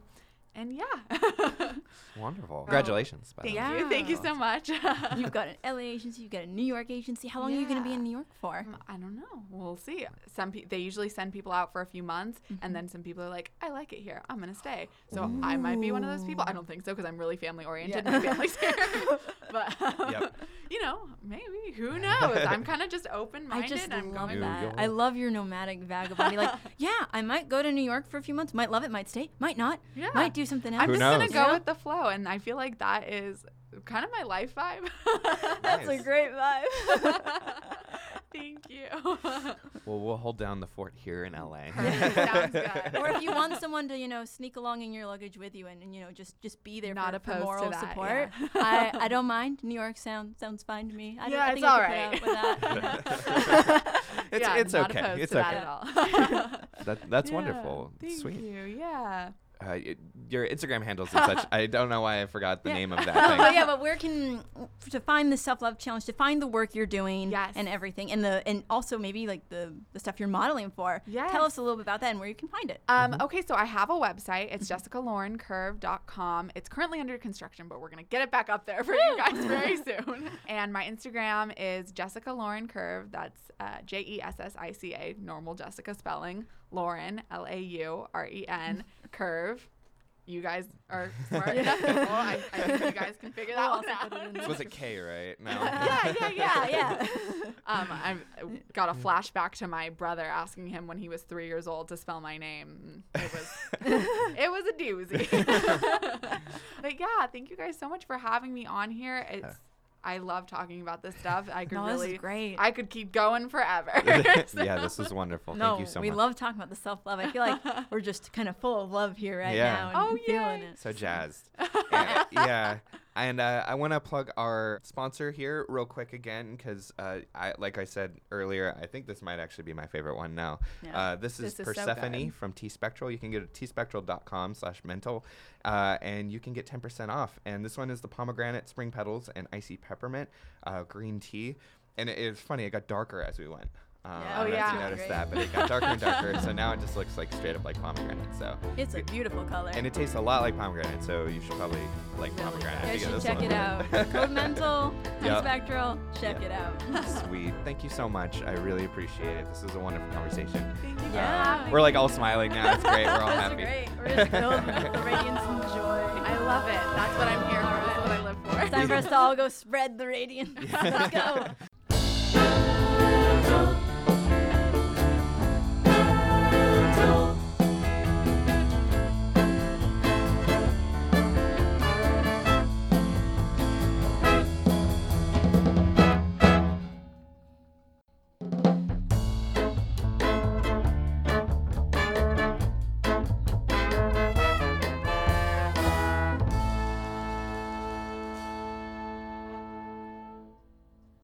and yeah. <laughs> Wonderful. Congratulations. By the Thank way. you. Thank you so much. <laughs> You've got an LA agency, you've got a New York agency. How long are you going to be in New York for? Um, I don't know. We'll see. Some pe- they usually send people out for a few months, and then some people are like, "I like it here. I'm gonna stay." So I might be one of those people. I don't think so because I'm really family oriented. My family's here, <laughs> but um, Yep. you know, maybe who knows? I'm kind of just open I minded. just I'm love going New that. York. I love your nomadic vagabond. like, yeah, I might go to New York for a few months. Might love it. Might stay. Might not. Yeah. Might do something else. I'm Who just gonna go Yeah. with the flow, and I feel like that is kind of my life vibe. <laughs> That's a great vibe. <laughs> Thank you. <laughs> Well, we'll hold down the fort here in LA. Sounds good. or if you want someone to, you know, sneak along in your luggage with you and, and you know, just just be there Not for, for opposed to moral that, support, yeah. I, I don't mind. New York sound sounds fine to me. I, Yeah, I it's think I all could with that. it's yeah, it's not okay. It's to okay. that at all. That, that's Yeah, wonderful. Thank Sweet. you. Yeah. Uh, your Instagram handles and such. <laughs> I don't know why I forgot the Yeah. name of that <laughs> but thing. yeah, but where can to find the self love challenge, to find the work you're doing, Yes. and everything, and the and also maybe like the the stuff you're modeling for. Tell us a little bit about that and where you can find it. Um, Okay, so I have a website. It's jessicalaurencurve.com. It's currently under construction, but we're going to get it back up there for you guys <laughs> very soon. And my Instagram is Jessica Lauren Curve. That's uh, J E S S I C A, normal Jessica spelling. Lauren, L A U R E N, <laughs> Curve. You guys are <laughs> smart enough. people. I, I think you guys can figure that We'll one out. put it in the Was it K, right? No. yeah, yeah, yeah, yeah. <laughs> Um, I've got a flashback to my brother asking him when he was three years old to spell my name. It was, it was a doozy. but yeah, thank you guys so much for having me on here. It's, I love talking about this stuff. I could No, this is really, great. I could keep going forever. <laughs> yeah, <laughs> this is wonderful. no, Thank you so we much. We love talking about the self love. I feel like <laughs> we're just kind of full of love here right Yeah. now and Oh, feeling yay. it. so jazzed. And- yeah. And uh, I want to plug our sponsor here real quick again because, uh, I, like I said earlier, I think this might actually be my favorite one now. Yeah. Uh, this is This is so Persephone good. from T Spectral. You can go to tspectral.com slash mental uh, and you can get 10% off. And this one is the pomegranate, spring petals, and icy peppermint uh, green tea. And it, it's funny, it got darker as we went. Uh, Yeah. I Oh, don't know if you noticed Great. that, but it got darker and darker. so now it just looks like straight up like pomegranate. So It's a beautiful color. and it tastes a lot like pomegranate, so you should probably like pomegranate. you guys you should check it out. Code Mental, <laughs> Yep. Spectral, check Yep. it out. <laughs> Sweet. Thank you so much. I really appreciate it. This is a wonderful conversation. Thank you. Yeah. We're like all smiling now. It's great. We're all <laughs> That's happy. great. We're just filled with the radiance and joy. I love it. That's what I'm here for. That's what I live for. It's time for us to all go spread the radiance. Let's go.